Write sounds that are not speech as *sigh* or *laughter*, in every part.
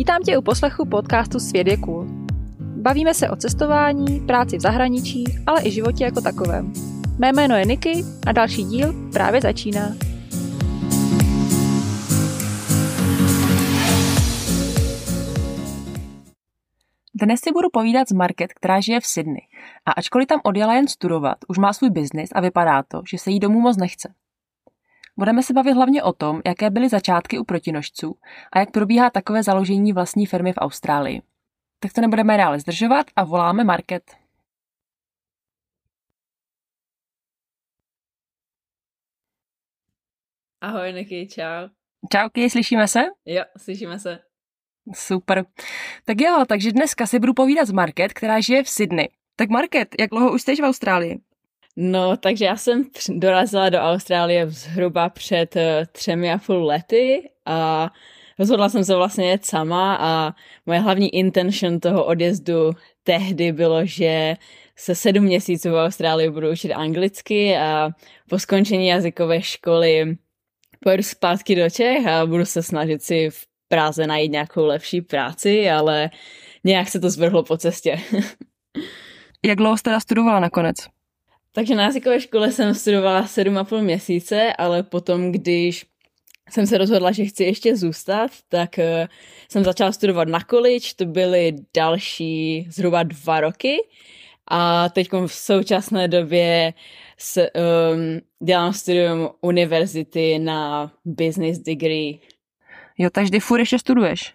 Vítám tě u poslechu podcastu Svět je cool. Bavíme se o cestování, práci v zahraničí, ale i životě jako takovém. Mé jméno je Niky a další díl právě začíná. Dnes si budu povídat s Market, která žije v Sydney. A ačkoliv tam odjela jen studovat, už má svůj biznis a vypadá to, že se jí domů moc nechce. Budeme se bavit hlavně o tom, jaké byly začátky u protinožců a jak probíhá takové založení vlastní firmy v Austrálii. Tak to nebudeme dále zdržovat a voláme Market. Ahoj Niky, čau. Čauky, slyšíme se? Jo, slyšíme se. Super. Tak jo, takže dneska si budu povídat s Market, která žije v Sydney. Tak Market, jak dlouho už jsi v Austrálii? No, takže já jsem dorazila do Austrálie zhruba před uh, třemi a půl lety a rozhodla jsem se vlastně jet sama a moje hlavní intention toho odjezdu tehdy bylo, že se sedm měsíců v Austrálii budu učit anglicky a po skončení jazykové školy pojedu zpátky do Čech a budu se snažit si v Praze najít nějakou lepší práci, ale nějak se to zvrhlo po cestě. *laughs* Jak dlouho jste studovala nakonec? Takže na jazykové škole jsem studovala 7,5 měsíce, ale potom, když jsem se rozhodla, že chci ještě zůstat, tak uh, jsem začala studovat na college, to byly další zhruba dva roky a teď v současné době s, um, dělám studium univerzity na business degree. Jo, takže furt ještě studuješ?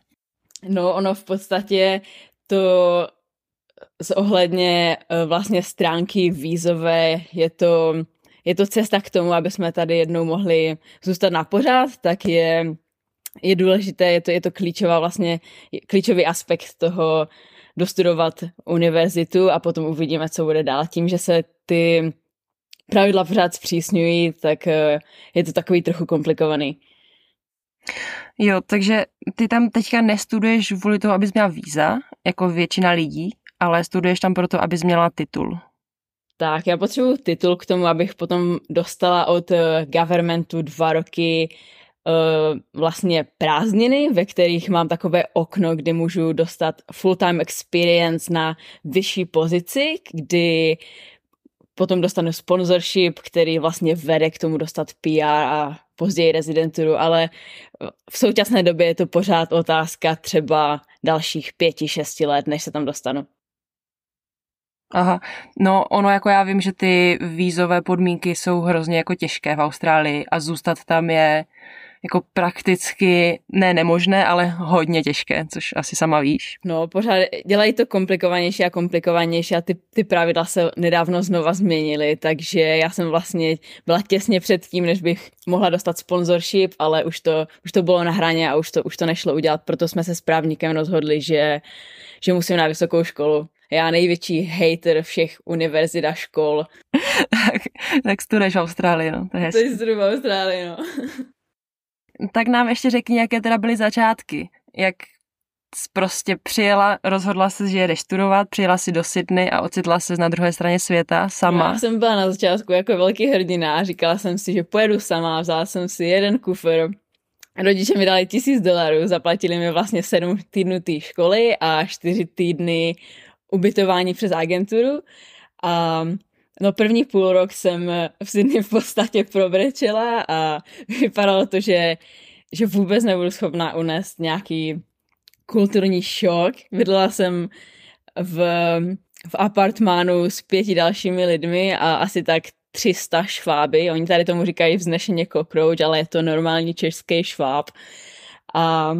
No, ono v podstatě to z ohledně eh, vlastně stránky vízové je to, je to cesta k tomu, aby jsme tady jednou mohli zůstat na pořád, tak je, je důležité, je to, je to klíčová vlastně, klíčový aspekt toho dostudovat univerzitu a potom uvidíme, co bude dál. Tím, že se ty pravidla pořád zpřísňují, tak eh, je to takový trochu komplikovaný. Jo, takže ty tam teďka nestuduješ kvůli toho, abys měla víza, jako většina lidí, ale studuješ tam proto, abys měla titul. Tak, já potřebuji titul k tomu, abych potom dostala od eh, governmentu dva roky uh, vlastně prázdniny, ve kterých mám takové okno, kde můžu dostat full-time experience na vyšší pozici, kdy potom dostanu sponsorship, který vlastně vede k tomu dostat PR a později rezidenturu, ale v současné době je to pořád otázka třeba dalších pěti, šesti let, než se tam dostanu. Aha, no ono jako já vím, že ty vízové podmínky jsou hrozně jako těžké v Austrálii a zůstat tam je jako prakticky ne nemožné, ale hodně těžké, což asi sama víš. No, pořád dělají to komplikovanější a komplikovanější a ty, ty pravidla se nedávno znova změnily, takže já jsem vlastně byla těsně před tím, než bych mohla dostat sponsorship, ale už to, už to bylo na hraně a už to, už to nešlo udělat, proto jsme se s právníkem rozhodli, že, že musím na vysokou školu já největší hater všech univerzit a škol. tak, tak studuješ v Austrálii, no. To je v Austrálii, no. tak nám ještě řekni, jaké teda byly začátky. Jak jsi prostě přijela, rozhodla se, že jedeš studovat, přijela si do Sydney a ocitla se na druhé straně světa sama. Já jsem byla na začátku jako velký hrdina a říkala jsem si, že pojedu sama, vzala jsem si jeden kufr, Rodiče mi dali tisíc dolarů, zaplatili mi vlastně sedm týdnů té školy a čtyři týdny ubytování přes agenturu. A no první půl rok jsem v Sydney v podstatě probrečela a vypadalo to, že, že vůbec nebudu schopná unést nějaký kulturní šok. Bydlela jsem v, v apartmánu s pěti dalšími lidmi a asi tak 300 šváby. Oni tady tomu říkají vznešeně cockroach, ale je to normální český šváb. A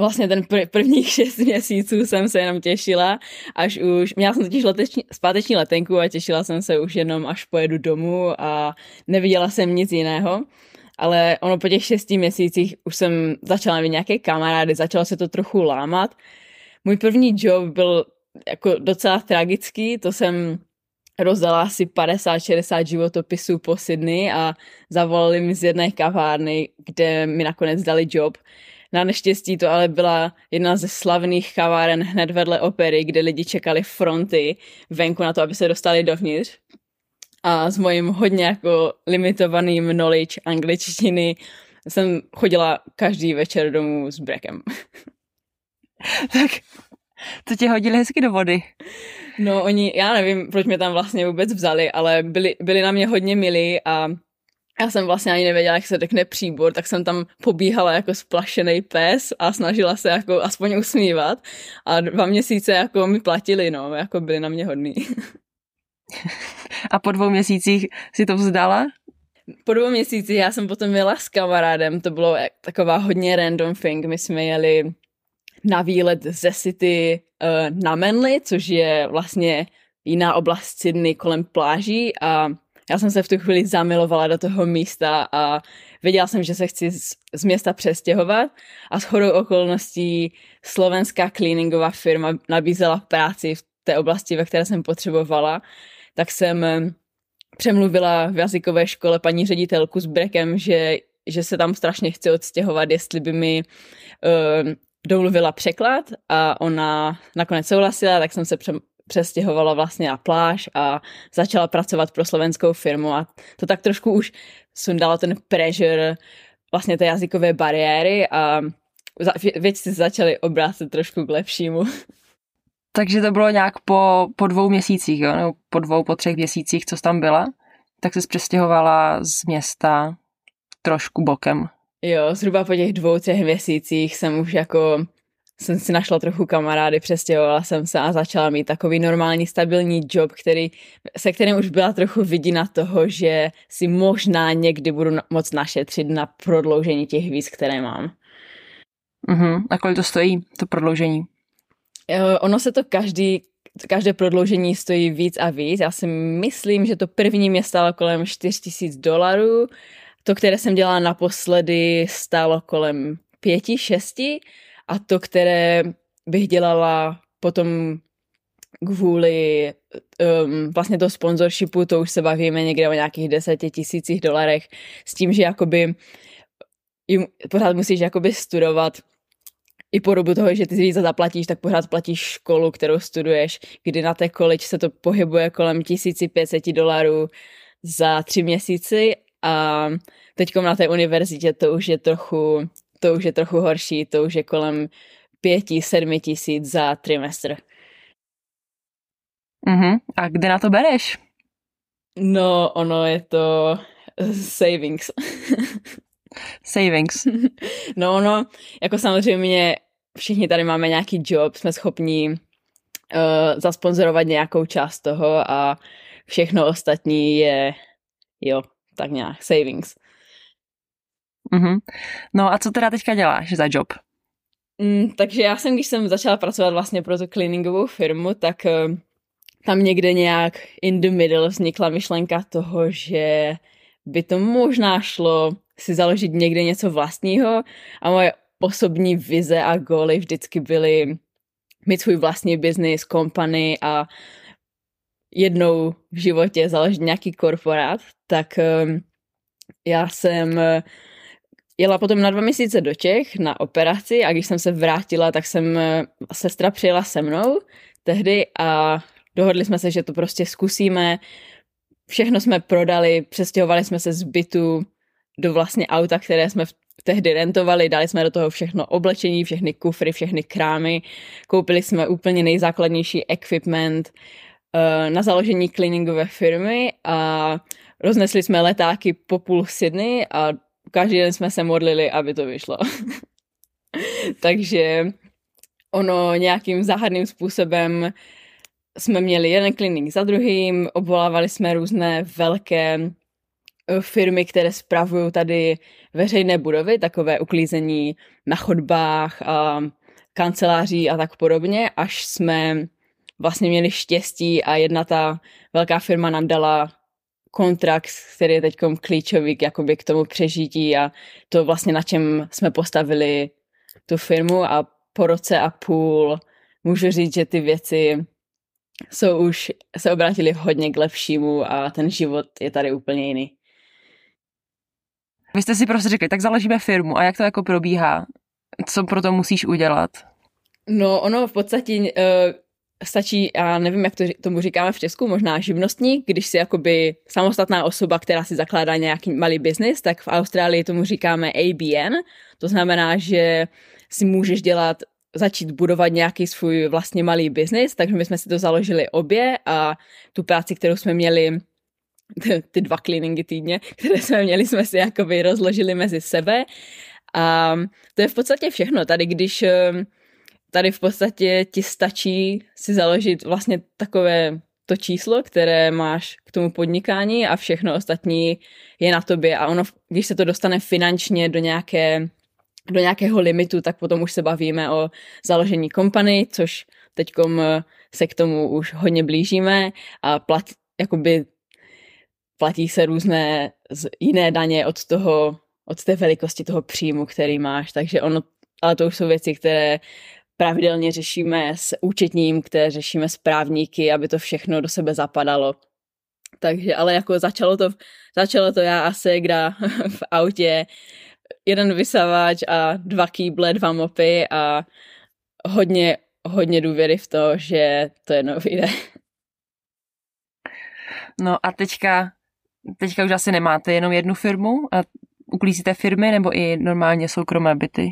vlastně ten pr- prvních *laughs* šest měsíců jsem se jenom těšila, až už, měla jsem totiž leteční, zpáteční letenku a těšila jsem se už jenom, až pojedu domů a neviděla jsem nic jiného. Ale ono po těch šesti měsících už jsem začala mít nějaké kamarády, začalo se to trochu lámat. Můj první job byl jako docela tragický, to jsem rozdala asi 50-60 životopisů po Sydney a zavolali mi z jedné kavárny, kde mi nakonec dali job. Na neštěstí to ale byla jedna ze slavných kaváren hned vedle opery, kde lidi čekali fronty venku na to, aby se dostali dovnitř. A s mojím hodně jako limitovaným knowledge angličtiny jsem chodila každý večer domů s brekem. *laughs* tak to tě hodili hezky do vody. No oni, já nevím, proč mě tam vlastně vůbec vzali, ale byli, byli na mě hodně milí a já jsem vlastně ani nevěděla, jak se řekne příbor, tak jsem tam pobíhala jako splašený pes a snažila se jako aspoň usmívat a dva měsíce jako mi platili, no, jako byli na mě hodný. A po dvou měsících si to vzdala? Po dvou měsících já jsem potom jela s kamarádem, to bylo taková hodně random thing, my jsme jeli na výlet ze City uh, na Manly, což je vlastně jiná oblast Sydney kolem pláží a já jsem se v tu chvíli zamilovala do toho místa a věděla jsem, že se chci z, z města přestěhovat a s chodou okolností slovenská cleaningová firma nabízela práci v té oblasti, ve které jsem potřebovala, tak jsem přemluvila v jazykové škole paní ředitelku s Brekem, že, že se tam strašně chci odstěhovat, jestli by mi uh, domluvila překlad a ona nakonec souhlasila, tak jsem se přestěhovala vlastně na pláž a začala pracovat pro slovenskou firmu a to tak trošku už sundalo ten pressure vlastně té jazykové bariéry a věci se začaly obrátit trošku k lepšímu. *laughs* Takže to bylo nějak po, po dvou měsících, jo? nebo po dvou, po třech měsících, co jsi tam byla, tak se přestěhovala z města trošku bokem. Jo, zhruba po těch dvou, třech měsících jsem už jako jsem si našla trochu kamarády, přestěhovala jsem se a začala mít takový normální stabilní job, který, se kterým už byla trochu vidina toho, že si možná někdy budu moc našetřit na prodloužení těch víz, které mám. Uh-huh. A kolik to stojí, to prodloužení? Ono se to každý, každé prodloužení stojí víc a víc. Já si myslím, že to první mě stálo kolem 4000 dolarů, to, které jsem dělala naposledy, stálo kolem 5-6 a to, které bych dělala potom kvůli um, vlastně to sponsorshipu, to už se bavíme někde o nějakých deseti tisících dolarech, s tím, že jakoby jim, pořád musíš jakoby studovat i po dobu toho, že ty více zaplatíš, tak pořád platíš školu, kterou studuješ, kdy na té college se to pohybuje kolem 1500 dolarů za tři měsíci a teď na té univerzitě to už je trochu to už je trochu horší, to už je kolem pěti, sedmi tisíc za trimestr. Uh-huh. A kde na to bereš? No, ono je to savings. *laughs* savings. No, ono, jako samozřejmě všichni tady máme nějaký job, jsme schopni uh, zasponzorovat nějakou část toho a všechno ostatní je, jo, tak nějak, savings. Mm-hmm. No a co teda teďka děláš za job? Mm, takže já jsem, když jsem začala pracovat vlastně pro tu cleaningovou firmu, tak uh, tam někde nějak in the middle vznikla myšlenka toho, že by to možná šlo si založit někde něco vlastního a moje osobní vize a góly vždycky byly mít svůj vlastní business, company a jednou v životě založit nějaký korporát, tak um, já jsem jela potom na dva měsíce do Čech na operaci a když jsem se vrátila, tak jsem, eh, sestra přijela se mnou tehdy a dohodli jsme se, že to prostě zkusíme. Všechno jsme prodali, přestěhovali jsme se z bytu do vlastně auta, které jsme tehdy rentovali, dali jsme do toho všechno oblečení, všechny kufry, všechny krámy, koupili jsme úplně nejzákladnější equipment uh, na založení cleaningové firmy a roznesli jsme letáky po půl Sydney a každý den jsme se modlili, aby to vyšlo. *laughs* Takže ono nějakým záhadným způsobem jsme měli jeden klinik za druhým, obvolávali jsme různé velké eh, firmy, které spravují tady veřejné budovy, takové uklízení na chodbách a kanceláří a tak podobně, až jsme vlastně měli štěstí a jedna ta velká firma nám dala kontrakt, který je teď klíčový k, jakoby k tomu přežití a to vlastně na čem jsme postavili tu firmu a po roce a půl můžu říct, že ty věci jsou už, se obrátily hodně k lepšímu a ten život je tady úplně jiný. Vy jste si prostě řekli, tak založíme firmu a jak to jako probíhá? Co pro to musíš udělat? No ono v podstatě uh, stačí, já nevím, jak to, tomu říkáme v Česku, možná živnostník, když si jakoby samostatná osoba, která si zakládá nějaký malý biznis, tak v Austrálii tomu říkáme ABN, to znamená, že si můžeš dělat začít budovat nějaký svůj vlastně malý biznis, takže my jsme si to založili obě a tu práci, kterou jsme měli *laughs* ty, dva cleaningy týdně, které jsme měli, jsme si jakoby rozložili mezi sebe a to je v podstatě všechno. Tady když tady v podstatě ti stačí si založit vlastně takové to číslo, které máš k tomu podnikání a všechno ostatní je na tobě. A ono, když se to dostane finančně do nějaké do nějakého limitu, tak potom už se bavíme o založení kompany, což teď se k tomu už hodně blížíme a plat, jakoby platí se různé jiné daně od toho, od té velikosti toho příjmu, který máš, takže ono, ale to už jsou věci, které pravidelně řešíme s účetním, které řešíme s právníky, aby to všechno do sebe zapadalo. Takže, ale jako začalo to, začalo to já a Segra *laughs* v autě, jeden vysavač a dva kýble, dva mopy a hodně, hodně důvěry v to, že to jednou vyjde. No a teďka, teďka už asi nemáte jenom jednu firmu a uklízíte firmy nebo i normálně soukromé byty?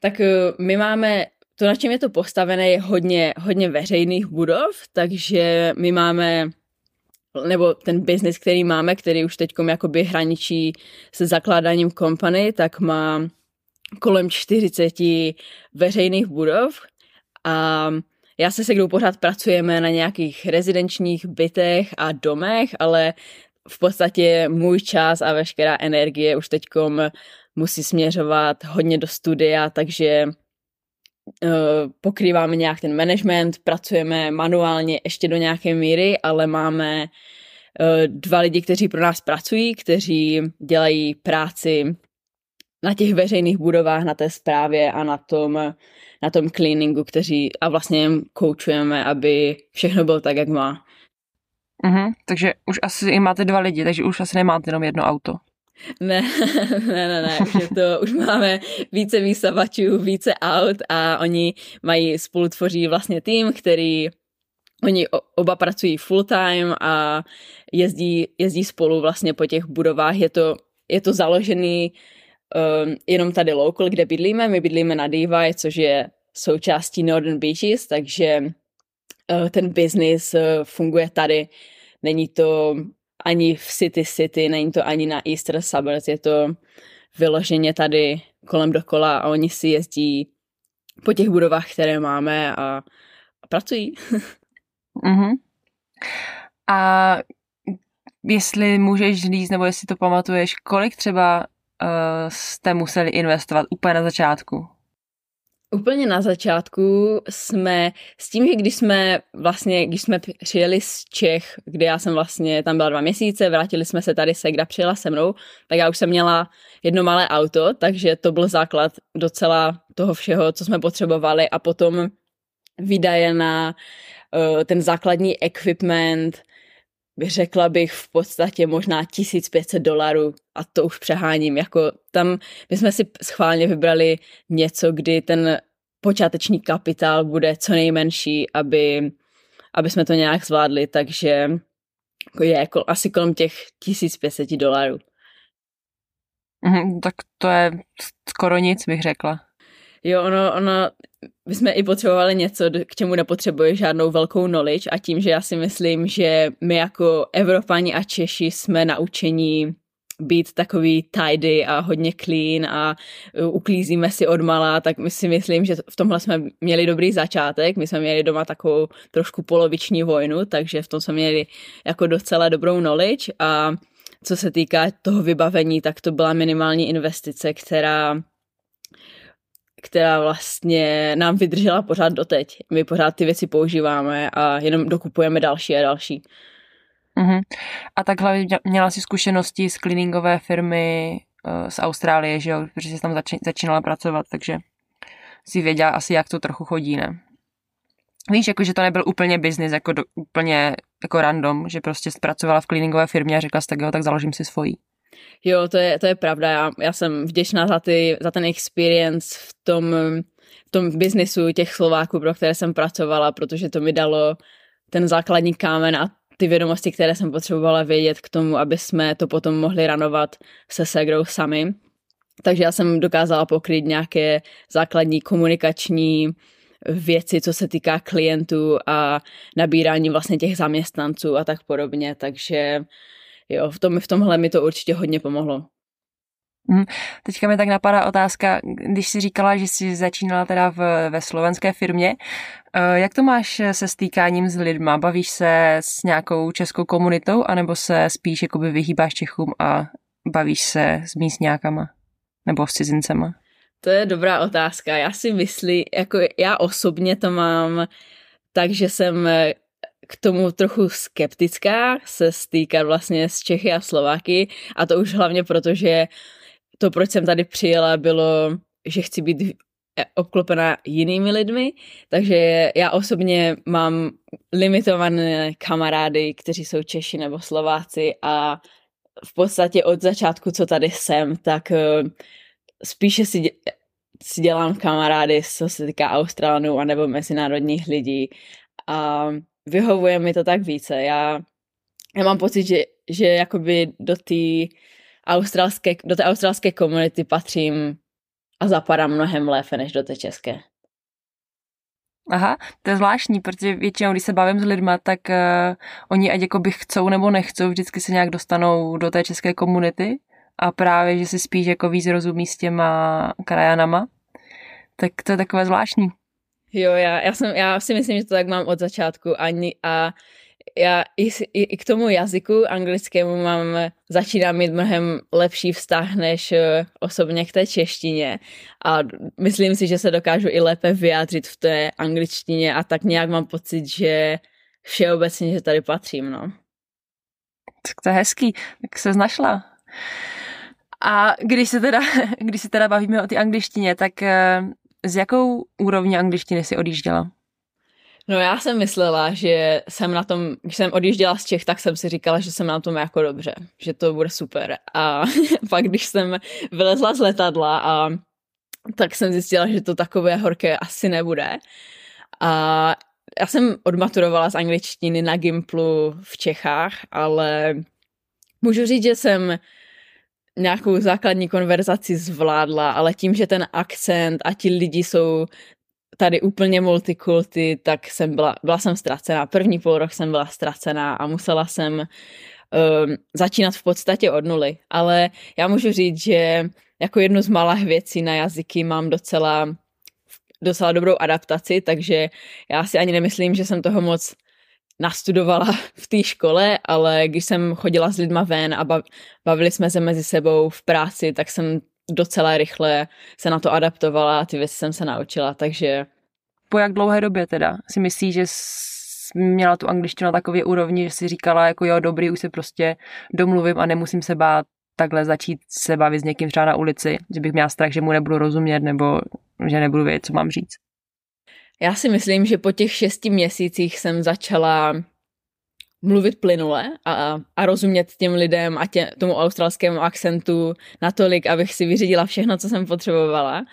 Tak eh, my máme to, na čem je to postavené, je hodně, hodně veřejných budov, takže my máme nebo ten biznis, který máme, který už teď jakoby hraničí se zakládáním kompany, tak má kolem 40 veřejných budov. A já se Segdou pořád pracujeme na nějakých rezidenčních bytech a domech, ale v podstatě můj čas a veškerá energie už teď musí směřovat hodně do studia, takže pokrýváme nějak ten management, pracujeme manuálně ještě do nějaké míry, ale máme eh, dva lidi, kteří pro nás pracují, kteří dělají práci na těch veřejných budovách, na té správě a na tom, na tom cleaningu, kteří a vlastně jim koučujeme, aby všechno bylo tak, jak má. Mhm, takže už asi i máte dva lidi, takže už asi nemáte jenom jedno auto. *laughs* Ne, ne, ne, ne, už, je to, už máme více výsavačů, více aut a oni mají, spolu tvoří vlastně tým, který Oni oba pracují full time a jezdí, jezdí spolu vlastně po těch budovách. Je to, je to založený um, jenom tady local, kde bydlíme. My bydlíme na Divide, což je součástí Northern Beaches, takže uh, ten business uh, funguje tady. Není to ani v City City, není to ani na Easter Suburbs, je to vyloženě tady kolem dokola a oni si jezdí po těch budovách, které máme a, a pracují. mm-hmm. A jestli můžeš říct, nebo jestli to pamatuješ, kolik třeba uh, jste museli investovat úplně na začátku? Úplně na začátku jsme s tím, že když jsme vlastně, když jsme přijeli z Čech, kde já jsem vlastně tam byla dva měsíce, vrátili jsme se tady, Segra přijela se mnou, tak já už jsem měla jedno malé auto, takže to byl základ docela toho všeho, co jsme potřebovali. A potom výdaje na uh, ten základní equipment, řekla bych v podstatě možná 1500 dolarů a to už přeháním, jako tam my jsme si schválně vybrali něco, kdy ten počáteční kapitál bude co nejmenší, aby, aby jsme to nějak zvládli, takže je jako asi kolem těch 1500 dolarů. Mm, tak to je skoro nic, bych řekla. Jo, ono, ono, my jsme i potřebovali něco, k čemu nepotřebuje žádnou velkou knowledge a tím, že já si myslím, že my jako Evropani a Češi jsme naučení být takový tidy a hodně clean a uklízíme si odmala, tak my si myslím, že v tomhle jsme měli dobrý začátek. My jsme měli doma takovou trošku poloviční vojnu, takže v tom jsme měli jako docela dobrou knowledge a co se týká toho vybavení, tak to byla minimální investice, která která vlastně nám vydržela pořád doteď. My pořád ty věci používáme a jenom dokupujeme další a další. Uh-huh. A takhle měla jsi zkušenosti z cleaningové firmy uh, z Austrálie, že jo, protože jsi tam zač- začínala pracovat, takže si věděla asi, jak to trochu chodí, ne? Víš, jako, že to nebyl úplně biznis, jako do, úplně jako random, že prostě pracovala v cleaningové firmě a řekla jsi, tak jo, tak založím si svoji. Jo, to je, to je pravda. Já, já jsem vděčná za, ty, za ten experience v tom, v tom biznisu těch Slováků, pro které jsem pracovala, protože to mi dalo ten základní kámen a ty vědomosti, které jsem potřebovala vědět k tomu, aby jsme to potom mohli ranovat se Segrou sami. takže já jsem dokázala pokryt nějaké základní komunikační věci, co se týká klientů a nabírání vlastně těch zaměstnanců a tak podobně, takže jo, v, tom, v tomhle mi to určitě hodně pomohlo. Hmm. Teďka mi tak napadá otázka, když jsi říkala, že jsi začínala teda v, ve slovenské firmě, eh, jak to máš se stýkáním s lidma? Bavíš se s nějakou českou komunitou, anebo se spíš jakoby vyhýbáš Čechům a bavíš se s místňákama nebo s cizincema? To je dobrá otázka. Já si myslím, jako já osobně to mám tak, že jsem k tomu trochu skeptická se stýkat vlastně s Čechy a Slováky. A to už hlavně proto, že to, proč jsem tady přijela, bylo, že chci být obklopená jinými lidmi, takže já osobně mám limitované kamarády, kteří jsou Češi nebo Slováci. A v podstatě od začátku, co tady jsem, tak eh, spíše si, si dělám kamarády, co se týká Australanů anebo mezinárodních lidí. A vyhovuje mi to tak více. Já, já mám pocit, že, že jakoby do té australské, do té australské komunity patřím a zapadám mnohem lépe než do té české. Aha, to je zvláštní, protože většinou, když se bavím s lidma, tak uh, oni ať jako by chcou nebo nechcou, vždycky se nějak dostanou do té české komunity a právě, že si spíš jako víc rozumí s těma krajanama, tak to je takové zvláštní. Jo, já, já, jsem, já si myslím, že to tak mám od začátku ani a já i, i, i k tomu jazyku anglickému mám, začínám mít mnohem lepší vztah než eh, osobně k té češtině a myslím si, že se dokážu i lépe vyjádřit v té angličtině a tak nějak mám pocit, že všeobecně, že tady patřím, no. Tak to je hezký, tak se znašla. A když se teda, *laughs* když se teda bavíme o té angličtině, tak s jakou úrovní angličtiny si odjížděla? No já jsem myslela, že jsem na tom, když jsem odjížděla z Čech, tak jsem si říkala, že jsem na tom jako dobře, že to bude super. A *laughs* pak když jsem vylezla z letadla a tak jsem zjistila, že to takové horké asi nebude. A já jsem odmaturovala z angličtiny na Gimplu v Čechách, ale můžu říct, že jsem nějakou základní konverzaci zvládla, ale tím, že ten akcent a ti lidi jsou tady úplně multikulty, tak jsem byla, byla jsem ztracená. První půl rok jsem byla ztracená a musela jsem um, začínat v podstatě od nuly. Ale já můžu říct, že jako jednu z malých věcí na jazyky mám docela docela dobrou adaptaci, takže já si ani nemyslím, že jsem toho moc nastudovala *laughs* v té škole, ale když jsem chodila s lidma ven a bavili jsme se mezi sebou v práci, tak jsem docela rychle se na to adaptovala a ty věci jsem se naučila, takže... Po jak dlouhé době teda si myslíš, že měla tu angličtinu na takové úrovni, že si říkala jako jo, dobrý, už se prostě domluvím a nemusím se bát takhle začít se bavit s někým třeba na ulici, že bych měla strach, že mu nebudu rozumět nebo že nebudu vědět, co mám říct. Já si myslím, že po těch šesti měsících jsem začala mluvit plynule a, a rozumět těm lidem a tě, tomu australskému akcentu natolik, abych si vyřídila všechno, co jsem potřebovala.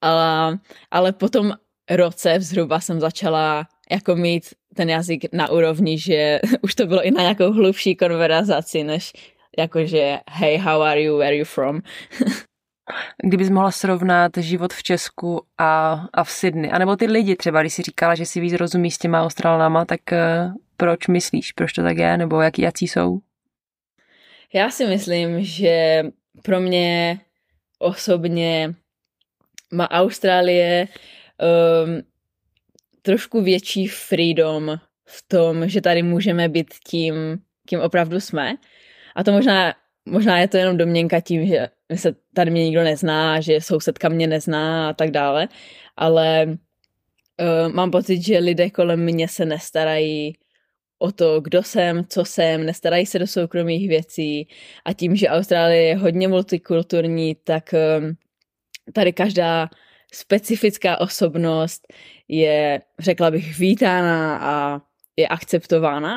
Ale, ale po tom roce zhruba jsem začala jako mít ten jazyk na úrovni, že *laughs* už to bylo i na nějakou hlubší konverzaci, než jakože hey, how are you, where are you from? *laughs* Kdybys mohla srovnat život v Česku a, a v Sydney, anebo ty lidi třeba, když jsi říkala, že si víc rozumí s těma Australanama, tak uh, proč myslíš, proč to tak je, nebo jaký, jaký jsou? Já si myslím, že pro mě osobně má Austrálie um, trošku větší freedom v tom, že tady můžeme být tím, kým opravdu jsme. A to možná, možná je to jenom domněnka tím, že se tady mě nikdo nezná, že sousedka mě nezná a tak dále, ale uh, mám pocit, že lidé kolem mě se nestarají o to, kdo jsem, co jsem, nestarají se do soukromých věcí. A tím, že Austrálie je hodně multikulturní, tak um, tady každá specifická osobnost je, řekla bych, vítána a je akceptována.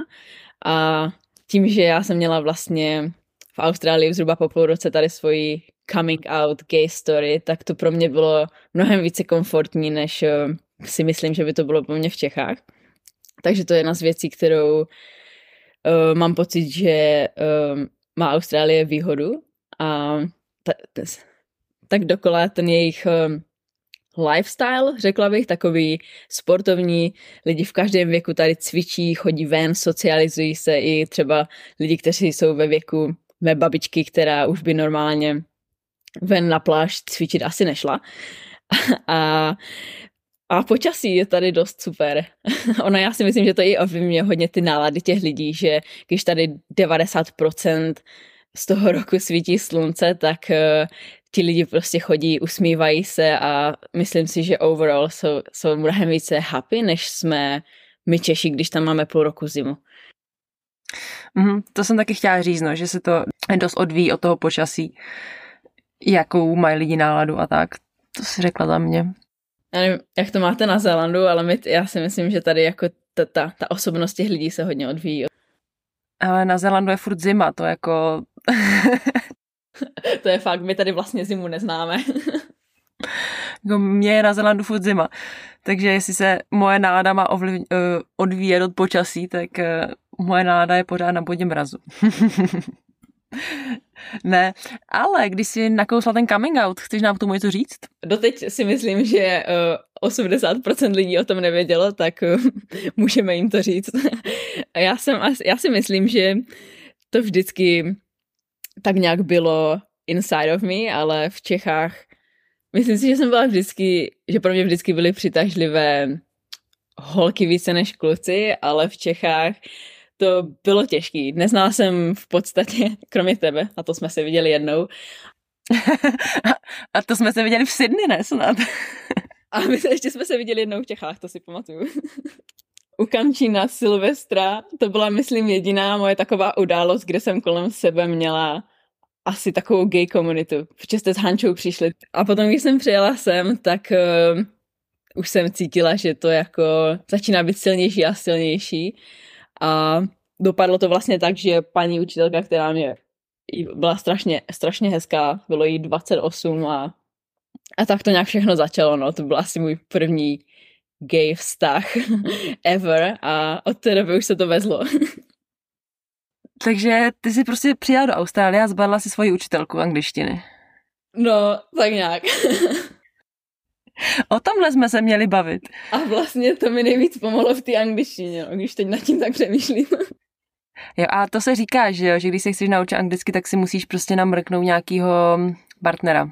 A tím, že já jsem měla vlastně v Austrálii zhruba po půl roce tady svoji coming out gay story, tak to pro mě bylo mnohem více komfortní, než eh, si myslím, že by to bylo pro mě v Čechách. Takže to je jedna z věcí, kterou uh, mám pocit, že uh, má Austrálie výhodu a ta, tak dokola ten jejich um, lifestyle, řekla bych, takový sportovní. Lidi v každém věku tady cvičí, chodí ven, socializují se i třeba lidi, kteří jsou ve věku mé babičky, která už by normálně ven na pláž cvičit asi nešla. *laughs* A, a počasí je tady dost super. *laughs* ono já si myslím, že to i ovlivňuje hodně ty nálady těch lidí, že když tady 90% z toho roku svítí slunce, tak uh, ti lidi prostě chodí, usmívají se a myslím si, že overall jsou, jsou mnohem více happy, než jsme my Češi, když tam máme půl roku zimu. Mm, to jsem taky chtěla říct, no, že se to dost odvíjí od toho počasí, jakou mají lidi náladu a tak. To si řekla za mě. Já nevím, jak to máte na Zélandu, ale my, já si myslím, že tady jako ta, ta, ta osobnost těch lidí se hodně odvíjí. Ale na Zélandu je furt zima, to jako... *laughs* to je fakt, my tady vlastně zimu neznáme. *laughs* jako mě je na Zelandu furt zima. Takže jestli se moje nálada má ovliv, uh, odvíjet od počasí, tak uh, moje nálada je pořád na bodě mrazu. *laughs* ne, ale když jsi nakousla ten coming out, chceš nám k tomu něco říct? Doteď si myslím, že uh, 80% lidí o tom nevědělo, tak uh, *laughs* můžeme jim to říct. *laughs* já, jsem, já si myslím, že to vždycky tak nějak bylo inside of me, ale v Čechách myslím si, že jsem byla vždycky, že pro mě vždycky byly přitažlivé holky více než kluci, ale v Čechách to bylo těžký. Neznala jsem v podstatě, kromě tebe, a to jsme se viděli jednou. *laughs* a to jsme se viděli v Sydney, ne snad? a my se, ještě jsme se viděli jednou v Čechách, to si pamatuju. U Kamčína Silvestra, to byla, myslím, jediná moje taková událost, kde jsem kolem sebe měla asi takovou gay komunitu, protože jste s Hančou přišli. A potom, když jsem přijela sem, tak uh, už jsem cítila, že to jako začíná být silnější a silnější. A dopadlo to vlastně tak, že paní učitelka, která mě byla strašně, strašně hezká, bylo jí 28 a, a tak to nějak všechno začalo, no, to byl asi můj první gay vztah *laughs* ever a od té doby už se to vezlo. *laughs* Takže ty jsi prostě přijela do Austrálie a zbadla si svoji učitelku angličtiny. No, tak nějak. *laughs* O tomhle jsme se měli bavit. A vlastně to mi nejvíc pomohlo v té angličtině, no, když teď nad tím tak přemýšlím. Jo, a to se říká, že jo, že když se chceš naučit anglicky, tak si musíš prostě namrknout nějakýho partnera.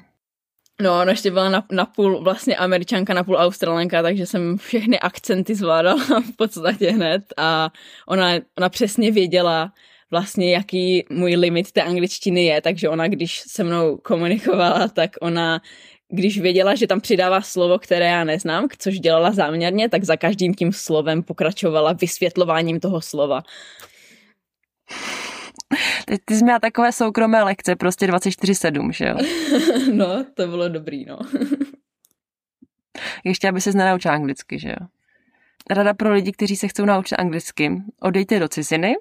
No, ona ještě byla na, na půl vlastně američanka, na půl australanka, takže jsem všechny akcenty zvládala *laughs* v podstatě hned a ona, ona přesně věděla, vlastně jaký můj limit té angličtiny je, takže ona, když se mnou komunikovala, tak ona když věděla, že tam přidává slovo, které já neznám, což dělala záměrně, tak za každým tím slovem pokračovala vysvětlováním toho slova. Teď ty jsi měla takové soukromé lekce, prostě 24-7, že jo? *laughs* no, to bylo dobrý, no. *laughs* Ještě, aby se nenaučila anglicky, že jo? Rada pro lidi, kteří se chcou naučit anglicky, odejte do ciziny,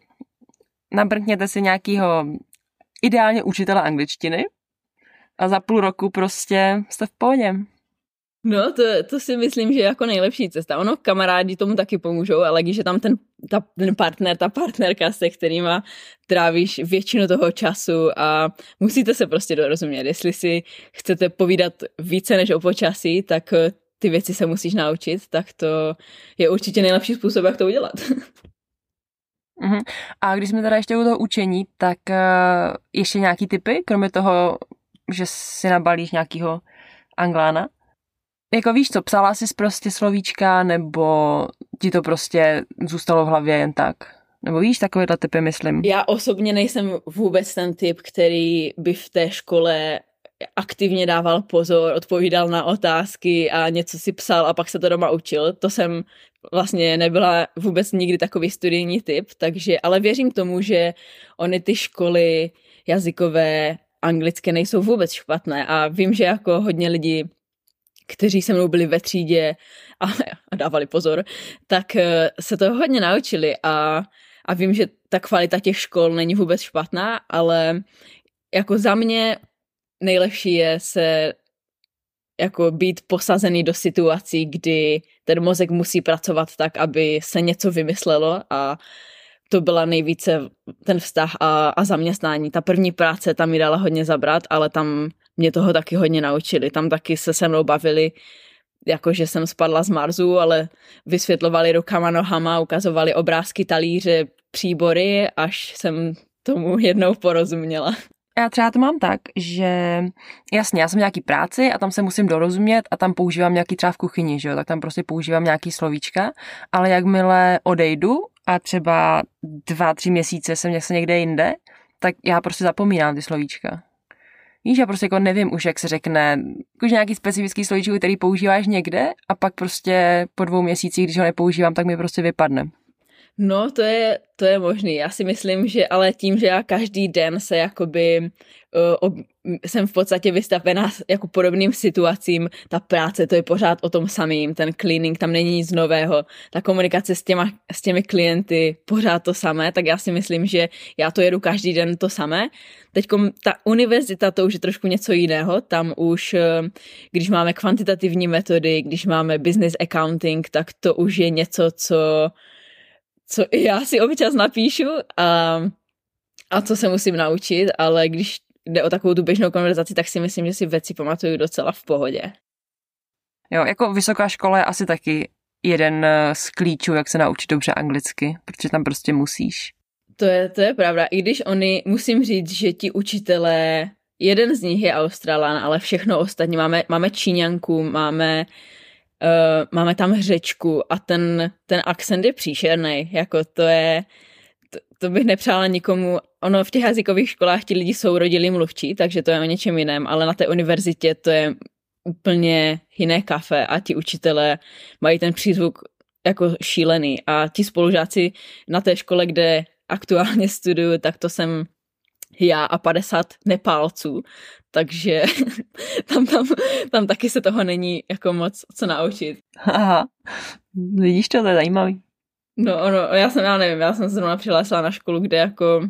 nabrkněte si nějakýho ideálně učitele angličtiny a za půl roku prostě jste v pohodě. No, to, to si myslím, že je jako nejlepší cesta. Ono, kamarádi tomu taky pomůžou, ale když je tam ten, ta, ten partner, ta partnerka, se kterýma trávíš většinu toho času a musíte se prostě dorozumět. Jestli si chcete povídat více než o počasí, tak ty věci se musíš naučit, tak to je určitě nejlepší způsob, jak to udělat. Uh-huh. *laughs* A když jsme teda ještě u toho učení, tak uh, ještě nějaký typy, kromě toho, že si nabalíš nějakýho anglána? Jako víš co, psala jsi prostě slovíčka, nebo ti to prostě zůstalo v hlavě jen tak? Nebo víš, takovéhle typy, myslím. Já osobně nejsem vůbec ten typ, který by v té škole aktivně dával pozor, odpovídal na otázky a něco si psal a pak se to doma učil. To jsem vlastně nebyla vůbec nikdy takový studijní typ, takže, ale věřím tomu, že ony ty školy jazykové anglické nejsou vůbec špatné a vím, že jako hodně lidí, kteří se mnou byli ve třídě a, a dávali pozor, tak eh, se to hodně naučili a, a vím, že ta kvalita těch škol není vůbec špatná, ale jako za mě nejlepší je se jako být posazený do situací, kdy ten mozek musí pracovat tak, aby se něco vymyslelo a to byla nejvíce ten vztah a, a zaměstnání. Ta první práce tam mi dala hodně zabrat, ale tam mě toho taky hodně naučili. Tam taky se se mnou bavili, jako že jsem spadla z Marzu, ale vysvětlovali rukama, nohama, ukazovali obrázky, talíře, příbory, až jsem tomu *laughs* jednou porozuměla. Já třeba to mám tak, že jasně, já jsem nějaký práci a tam se musím dorozumět a tam používám nějaký třeba v kuchyni, že jo, tak tam prostě používám nějaký slovíčka, ale jakmile odejdu a třeba dva, tři měsíce jsem někde, někde jinde, tak já prostě zapomínám ty slovíčka. Víš, já prostě jako nevím už, jak se řekne, už nějaký specifický slovíčko, který používáš někde a pak prostě po dvou měsících, když ho nepoužívám, tak mi prostě vypadne. No, to je, to je možný. Já si myslím, že ale tím, že já každý den se jakoby uh, ob, jsem v podstatě vystavená jako podobným situacím, ta práce, to je pořád o tom samým, ten cleaning, tam není nic nového, ta komunikace s, těma, s těmi klienty, pořád to samé, tak já si myslím, že já to jedu každý den to samé. Teď ta univerzita, to už je trošku něco jiného, tam už, když máme kvantitativní metody, když máme business accounting, tak to už je něco, co co já si občas napíšu a, a co se musím naučit, ale když jde o takovou tu běžnou konverzaci, tak si myslím, že si věci pamatuju docela v pohodě. Jo, jako vysoká škola je asi taky jeden eh, z klíčů, jak se naučit dobře anglicky, protože tam prostě musíš. To je, to je pravda, i když oni, musím říct, že ti učitelé, jeden z nich je Australan, ale všechno ostatní, máme, máme Číňanku, máme uh, máme tam řečku a ten, ten akcent je příšerný, jako to je, to, to bych nepřála nikomu, ono v těch jazykových školách ti lidi jsou rodilí mluvčí, takže to je o něčem jiném, ale na té univerzitě to je úplně jiné kafe a ti učitelé mají ten přízvuk jako šílený. A ti spolužáci na té škole, kde aktuálně studuju, tak to jsem já a 50 Nepálců, takže *laughs* tam, tam, tam taky se toho není jako moc co naučit. Aha, vidíš to, to je zajímavý. No, ono, já jsem, já nevím, já jsem zrovna přihlásila na školu, kde jako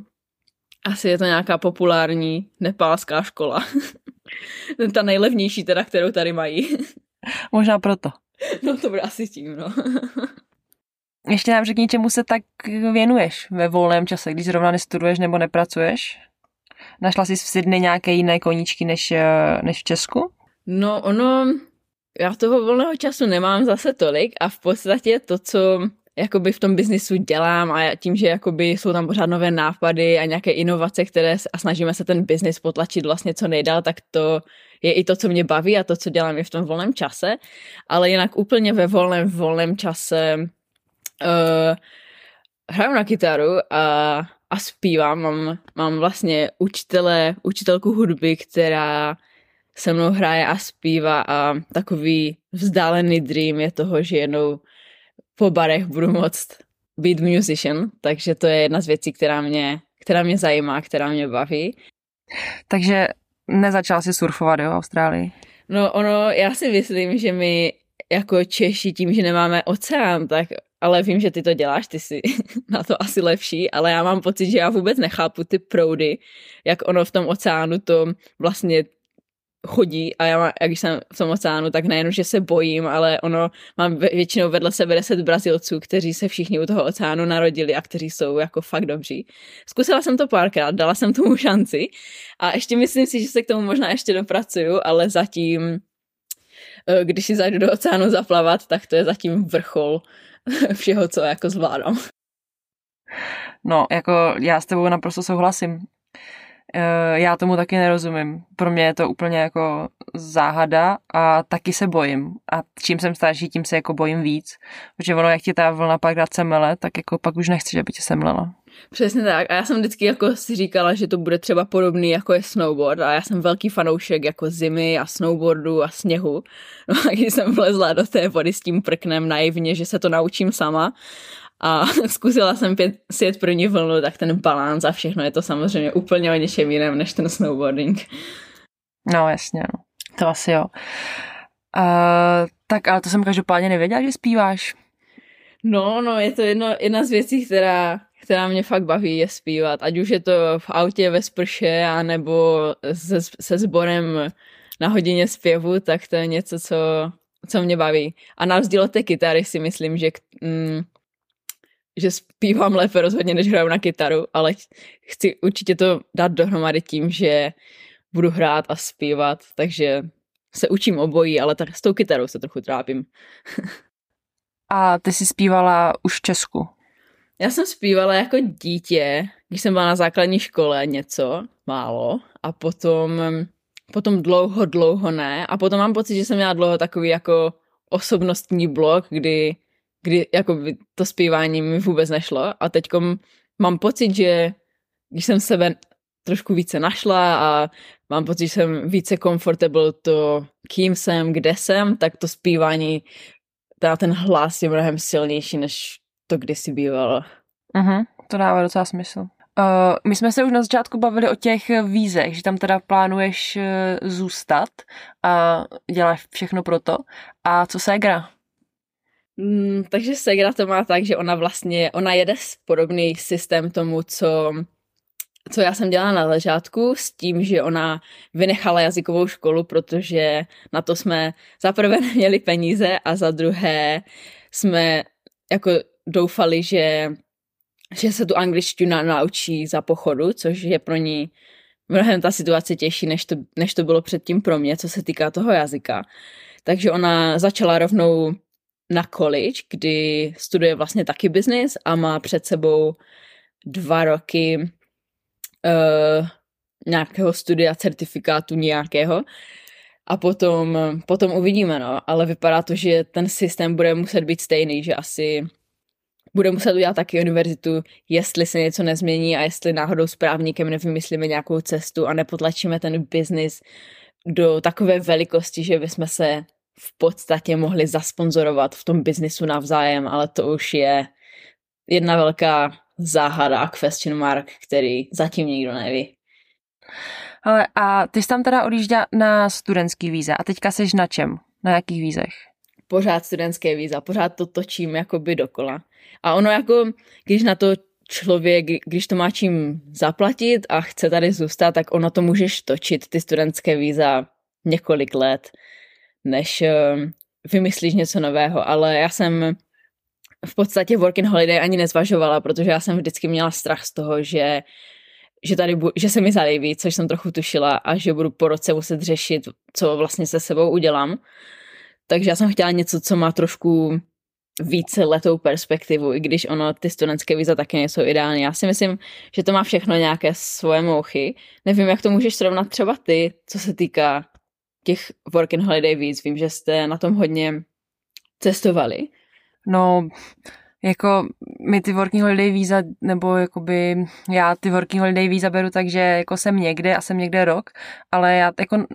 asi je to nějaká populární nepálská škola. *laughs* Ta nejlevnější teda, kterou tady mají. *laughs* Možná proto. No to bude asi tím, no. Ještě nám řekni, čemu se tak věnuješ ve volném čase, když zrovna nestuduješ nebo nepracuješ? Našla jsi v Sydney nějaké jiné koníčky než, eh, než v Česku? No ono, já toho volného času nemám zase tolik a v podstatě to, co jakoby v tom biznisu dělám a tím, že jakoby jsou tam pořád nové nápady a nějaké inovace, které a snažíme se ten biznis potlačit vlastně co nejdál, tak to je i to, co mě baví a to, co dělám i v tom volném čase, ale jinak úplně ve volném, volném čase uh, hraju na kytaru a a zpívám. Mám, mám vlastně učitele, učitelku hudby, která se mnou hraje a zpívá a takový vzdálený dream je toho, že jednou po barech budu moct být musician, takže to je jedna z věcí, která mě, která mě zajímá, která mě baví. Takže nezačala si surfovat, jo, v Austrálii? No ono, já si myslím, že my jako Češi tím, že nemáme oceán, tak ale vím, že ty to děláš, ty jsi *laughs* na to asi lepší, ale já mám pocit, že já vůbec nechápu ty proudy, jak ono v tom oceánu to vlastně chodí a já, má, jak když jsem v tom oceánu, tak nejenom, že se bojím, ale ono, mám většinou vedle sebe deset Brazilců, kteří se všichni u toho oceánu narodili a kteří jsou jako fakt dobří. Zkusila jsem to párkrát, dala jsem tomu *laughs* šanci a ještě myslím si, že se k tomu možná ještě dopracuju, ale zatím, eh, když si zajdu do oceánu zaplavat, tak to je zatím vrchol *laughs* všeho, co jako zvládám. No, jako já s tebou naprosto souhlasím. Eh, já tomu taky nerozumím. Pro mě je to úplně jako záhada a taky se bojím. A čím jsem starší, tím se jako bojím víc. Protože ono, jak ti ta vlna pak dát semele, tak jako pak už nechci, aby tě semlela. Přesně tak. A já jsem vždycky jako si říkala, že to bude třeba podobný jako je snowboard a já jsem velký fanoušek jako zimy a snowboardu a sněhu. No a když jsem vlezla do té vody s tím prknem naivně, že se to naučím sama a *laughs* zkusila jsem pět, sjet první vlnu, tak ten balans a všechno je to samozřejmě úplně o něčem jiném než ten snowboarding. No jasně, no. to asi jo. Uh, tak ale to jsem každopádně nevěděla, že zpíváš. No, no, je to jedno, jedna z věcí, která která mě fakt baví, je zpívat. Ať už je to v autě ve sprše, anebo se, se sborem na hodině zpěvu, tak to je něco, co, co mě baví. A na rozdíl od té kytary si myslím, že, mm, že zpívám lépe rozhodně, než hraju na kytaru, ale chci určitě to dát dohromady tím, že budu hrát a zpívat, takže se učím obojí, ale tak s tou kytarou se trochu trápím. *laughs* a ty jsi zpívala už v Česku? Já jsem zpívala jako dítě, když jsem byla na základní škole něco, málo, a potom, potom dlouho, dlouho ne. A potom mám pocit, že jsem měla dlouho takový jako osobnostní blok, kdy, kdy jako to zpívání mi vůbec nešlo. A teď mám pocit, že když jsem sebe trošku více našla a mám pocit, že jsem více comfortable to, kým jsem, kde jsem, tak to zpívání, ten hlas je mnohem silnější, než to kdysi bývalo. Uh-huh, to dává docela smysl. Uh, my jsme se už na začátku bavili o těch vízech, že tam teda plánuješ uh, zůstat a děláš všechno pro to. A co Segra? Mm, takže Segra to má tak, že ona vlastně, ona jede podobný systém tomu, co co já jsem dělala na ležátku s tím, že ona vynechala jazykovou školu, protože na to jsme za prvé *laughs* neměli peníze a za druhé jsme jako doufali, že, že se tu angličtinu naučí za pochodu, což je pro ní mnohem ta situace těžší, než to, než to bylo předtím pro mě, co se týká toho jazyka. Takže ona začala rovnou na college, kdy studuje vlastně taky business a má před sebou dva roky uh, nějakého studia, certifikátu nějakého a potom, potom uvidíme, no. Ale vypadá to, že ten systém bude muset být stejný, že asi bude muset udělat taky univerzitu, jestli se něco nezmění a jestli náhodou s právníkem nevymyslíme nějakou cestu a nepotlačíme ten biznis do takové velikosti, že bychom se v podstatě mohli zasponzorovat v tom biznisu navzájem, ale to už je jedna velká záhada a question mark, který zatím nikdo neví. Ale a ty jsi tam teda odjížděla na studentský víza a teďka seš na čem? Na jakých vízech? Pořád studentské víza, pořád to točím jakoby dokola. A ono jako, když na to člověk, když to má čím zaplatit a chce tady zůstat, tak ono to můžeš točit, ty studentské víza, několik let, než uh, vymyslíš něco nového. Ale já jsem v podstatě working holiday ani nezvažovala, protože já jsem vždycky měla strach z toho, že že, tady bu- že se mi zalíbí, což jsem trochu tušila a že budu po roce muset řešit, co vlastně se sebou udělám. Takže já jsem chtěla něco, co má trošku více letou perspektivu, i když ono, ty studentské víza taky nejsou ideální. Já si myslím, že to má všechno nějaké svoje mouchy. Nevím, jak to můžeš srovnat třeba ty, co se týká těch work and holiday víz. Vím, že jste na tom hodně cestovali. No, jako my ty working holiday víza, nebo jakoby já ty working holiday víza beru tak, že jako jsem někde a jsem někde rok, ale já jako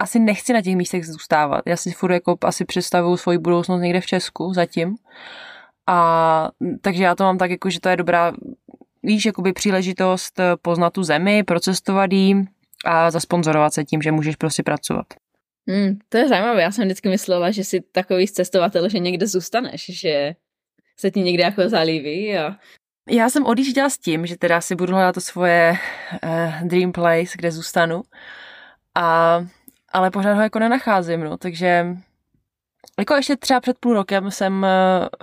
asi nechci na těch místech zůstávat. Já si furt jako asi představuju svoji budoucnost někde v Česku zatím. A takže já to mám tak, jako, že to je dobrá, víš, jakoby příležitost poznat tu zemi, procestovat jí a zasponzorovat se tím, že můžeš prostě pracovat. Hmm, to je zajímavé. Já jsem vždycky myslela, že si takový cestovatel, že někde zůstaneš, že se ti někde jako zalíbí a já jsem odjížděla s tím, že teda si budu hledat to svoje uh, dream place, kde zůstanu. A, ale pořád ho jako nenacházím, no, takže jako ještě třeba před půl rokem jsem uh,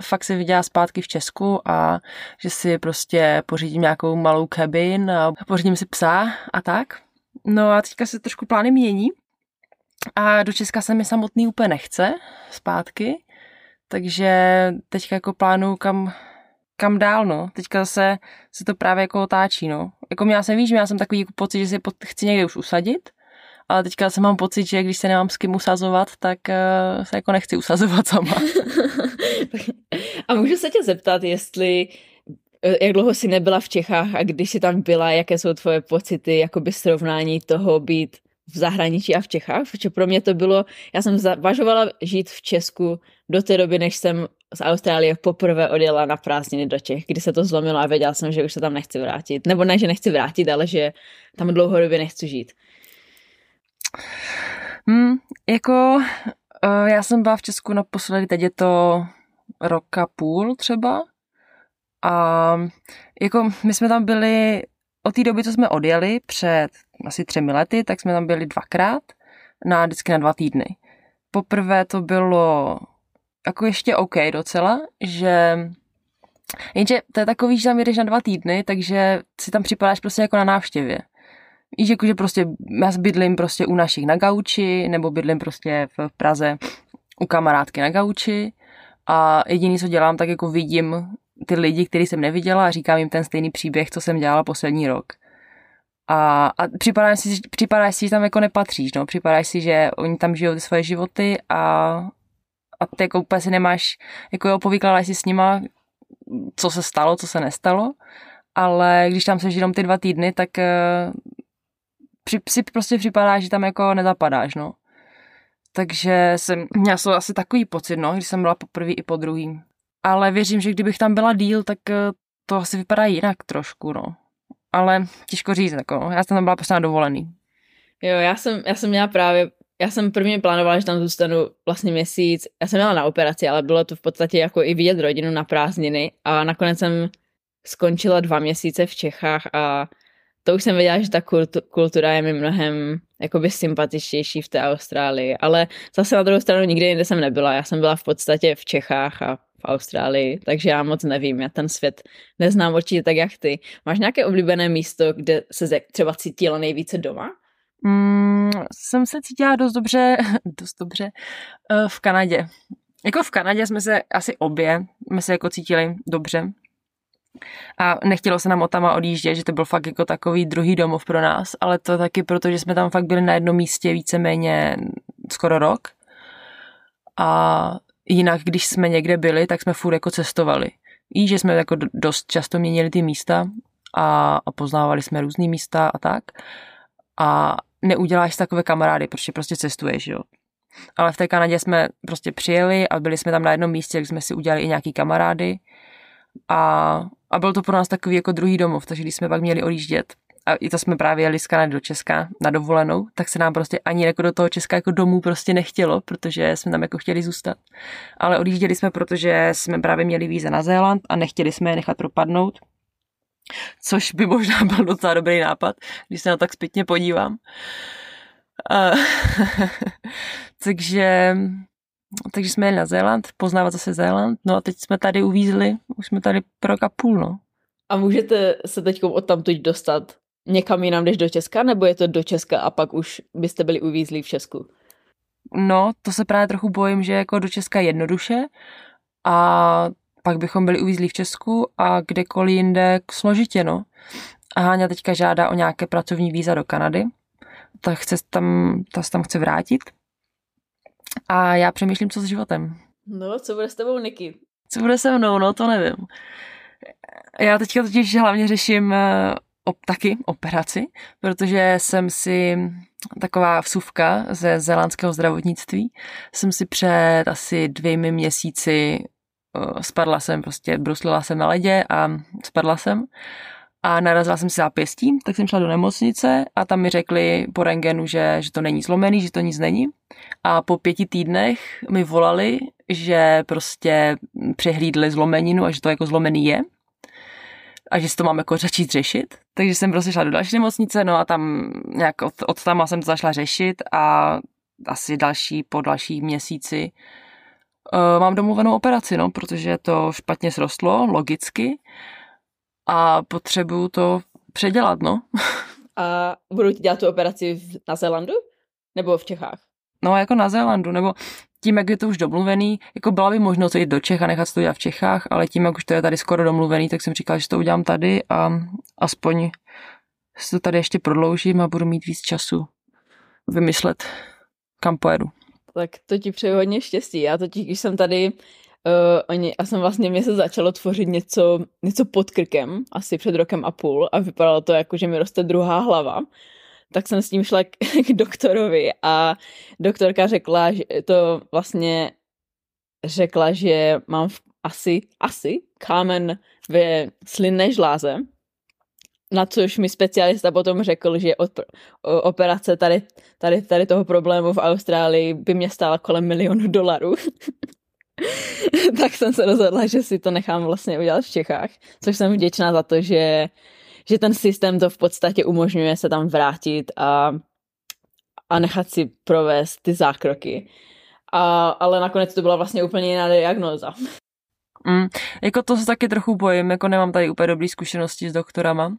fakt si viděla zpátky v Česku a že si prostě pořídím nějakou malou cabin a pořídím si psa a tak. No a teďka se trošku plány mění a do Česka se mi samotný úplně nechce zpátky, takže teďka jako plánuju kam, kam dál, no. Teďka se, se to právě jako otáčí, no. Jako já jsem víš, já jsem takový jako pocit, že si chci někde už usadit, ale teďka se mám pocit, že když se nemám s kým usazovat, tak uh, se jako nechci usazovat sama. *laughs* *laughs* a můžu se tě zeptat, jestli eh, jak dlouho jsi nebyla v Čechách a když jsi tam byla, jaké jsou tvoje pocity, jakoby srovnání toho být v zahraničí a v Čechách, protože pro mě to bylo, já jsem zvažovala žít v Česku do té doby, než jsem z Austrálie poprvé odjela na prázdniny do Čech, kdy se to zlomilo a věděla jsem, že už se tam nechci vrátit. Nebo ne, že nechci vrátit, ale že tam dlouhodobě nechci žít. Hmm, jako uh, já jsem byla v Česku naposledy, teď je to roka půl třeba. A jako my jsme tam byli od té doby, co jsme odjeli před asi třemi lety, tak jsme tam byli dvakrát, na vždycky na dva týdny. Poprvé to bylo jako ještě OK docela, že Jenže to je takový, že tam jedeš na dva týdny, takže si tam připadáš prostě jako na návštěvě. Víš, jako, že prostě já bydlím prostě u našich na gauči, nebo bydlím prostě v Praze u kamarádky na gauči a jediný, co dělám, tak jako vidím ty lidi, který jsem neviděla a říkám jim ten stejný příběh, co jsem dělala poslední rok. A, a připadáš si, připadáš si, že tam jako nepatříš, no. Připadáš si, že oni tam žijou ty svoje životy a, a ty jako úplně si nemáš, jako jo, povykládáš si s nima, co se stalo, co se nestalo, ale když tam seš jenom ty dva týdny, tak uh, při, si prostě připadá, že tam jako nezapadáš, no. Takže jsem měla jsem asi takový pocit, no, když jsem byla poprvé i po druhý. Ale věřím, že kdybych tam byla díl, tak uh, to asi vypadá jinak trošku, no. Ale těžko říct, jako, já jsem tam byla prostě na dovolený. Jo, já jsem, já jsem měla právě já jsem prvně plánovala, že tam zůstanu vlastně měsíc. Já jsem měla na operaci, ale bylo to v podstatě jako i vidět rodinu na prázdniny a nakonec jsem skončila dva měsíce v Čechách a to už jsem věděla, že ta kultura je mi mnohem jakoby sympatičtější v té Austrálii, ale zase na druhou stranu nikdy jinde jsem nebyla. Já jsem byla v podstatě v Čechách a v Austrálii, takže já moc nevím, já ten svět neznám určitě tak, jak ty. Máš nějaké oblíbené místo, kde se třeba cítila nejvíce doma? Mm, jsem se cítila dost dobře, *laughs* dost dobře uh, v Kanadě. Jako v Kanadě jsme se asi obě, jsme se jako cítili dobře. A nechtělo se nám o tam odjíždět, že to byl fakt jako takový druhý domov pro nás, ale to taky proto, že jsme tam fakt byli na jednom místě víceméně skoro rok. A jinak, když jsme někde byli, tak jsme furt jako cestovali. I že jsme jako dost často měnili ty místa a, a poznávali jsme různé místa a tak. A neuděláš takové kamarády, protože prostě cestuješ, jo. Ale v té Kanadě jsme prostě přijeli a byli jsme tam na jednom místě, kde jsme si udělali i nějaký kamarády a, a byl to pro nás takový jako druhý domov, takže když jsme pak měli odjíždět, a i to jsme právě jeli z Kanady do Česka na dovolenou, tak se nám prostě ani jako do toho Česka jako domů prostě nechtělo, protože jsme tam jako chtěli zůstat. Ale odjížděli jsme, protože jsme právě měli víze na Zéland a nechtěli jsme je nechat propadnout, což by možná byl docela dobrý nápad, když se na tak zpětně podívám. Uh, *laughs* takže, takže jsme jeli na Zéland, poznávat zase Zéland, no a teď jsme tady uvízli, už jsme tady pro rok a půl, no. A můžete se teď odtamtud dostat někam jinam než do Česka, nebo je to do Česka a pak už byste byli uvízli v Česku? No, to se právě trochu bojím, že jako do Česka jednoduše a pak bychom byli uvízli v Česku a kdekoliv jinde složitě, no. A Háňa teďka žádá o nějaké pracovní víza do Kanady, tak chce tam, ta se tam chce vrátit. A já přemýšlím, co s životem. No, co bude s tebou, Niky? Co bude se mnou, no, to nevím. Já teďka totiž hlavně řeším eh, op, taky operaci, protože jsem si taková vsuvka ze zelandského zdravotnictví. Jsem si před asi dvěmi měsíci Eh, spadla jsem, prostě bruslila jsem na ledě a spadla jsem a narazila jsem si zápěstí, tak jsem šla do nemocnice a tam mi řekli po rengenu, že, že to není zlomený, že to nic není. A po pěti týdnech mi volali, že prostě přehlídli zlomeninu a že to jako zlomený je a že si to mám jako začít řešit. Takže jsem prostě šla do další nemocnice, no a tam nějak od, od tam jsem to zašla řešit a asi další, po další měsíci uh, mám domluvenou operaci, no, protože to špatně srostlo, logicky, a potřebuju to předělat, no. A budou ti dělat tu operaci v, na Zélandu? Nebo v Čechách? No, jako na Zélandu, nebo tím, jak je to už domluvený, jako byla by možnost jít do Čech a nechat to dělat v Čechách, ale tím, jak už to je tady skoro domluvený, tak jsem říkal, že to udělám tady a aspoň si to tady ještě prodloužím a budu mít víc času vymyslet, kam pojedu tak to ti přeju hodně štěstí. Já totiž, když jsem tady, uh, oni, já jsem vlastně, mě se začalo tvořit něco, něco pod krkem, asi před rokem a půl a vypadalo to jako, že mi roste druhá hlava. Tak jsem s tím šla k, *laughs* k doktorovi a doktorka řekla, že to vlastně řekla, že mám v, asi, asi kámen ve slinné žláze, na což mi specialista potom řekl, že od, operace tady, tady, tady toho problému v Austrálii by mě stála kolem milionu dolarů. *laughs* *laughs* tak jsem se rozhodla, že si to nechám vlastně udělat v Čechách, což jsem vděčná za to, že, že ten systém to v podstatě umožňuje se tam vrátit a, a nechat si provést ty zákroky. A, ale nakonec to byla vlastně úplně jiná diagnóza. Mm, jako to se taky trochu bojím, jako nemám tady úplně dobrý zkušenosti s doktorama,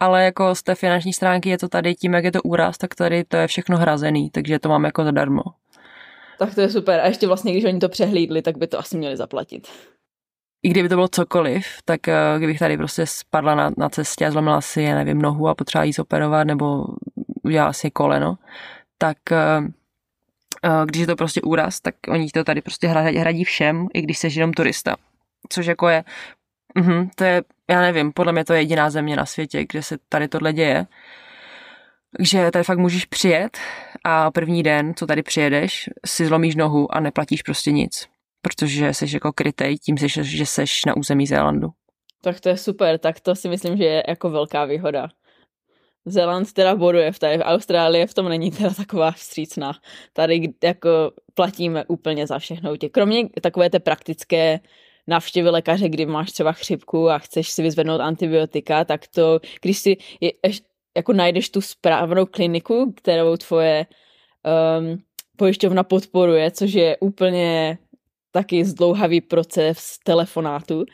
ale jako z té finanční stránky je to tady tím, jak je to úraz, tak tady to je všechno hrazený, takže to mám jako zadarmo. Tak to je super. A ještě vlastně, když oni to přehlídli, tak by to asi měli zaplatit. I kdyby to bylo cokoliv, tak eh, kdybych tady prostě spadla na, na cestě a zlomila si, já nevím, nohu a potřeba jí operovat nebo udělala si koleno, tak eh, eh, když je to prostě úraz, tak oni to tady prostě hradí, všem, i když jsi jenom turista. Což jako je, uh, to je, já nevím, podle mě to je jediná země na světě, kde se tady tohle děje. Takže tady fakt můžeš přijet a první den, co tady přijedeš, si zlomíš nohu a neplatíš prostě nic. Protože jsi jako krytej tím, že jsi na území Zélandu. Tak to je super, tak to si myslím, že je jako velká výhoda. Zéland teda boduje v té, Austrálie v tom není teda taková vstřícná. Tady jako platíme úplně za všechno. Kromě takové té praktické navštěvy lékaře, kdy máš třeba chřipku a chceš si vyzvednout antibiotika, tak to, když si je, jako najdeš tu správnou kliniku, kterou tvoje um, pojišťovna podporuje, což je úplně taky zdlouhavý proces telefonátu,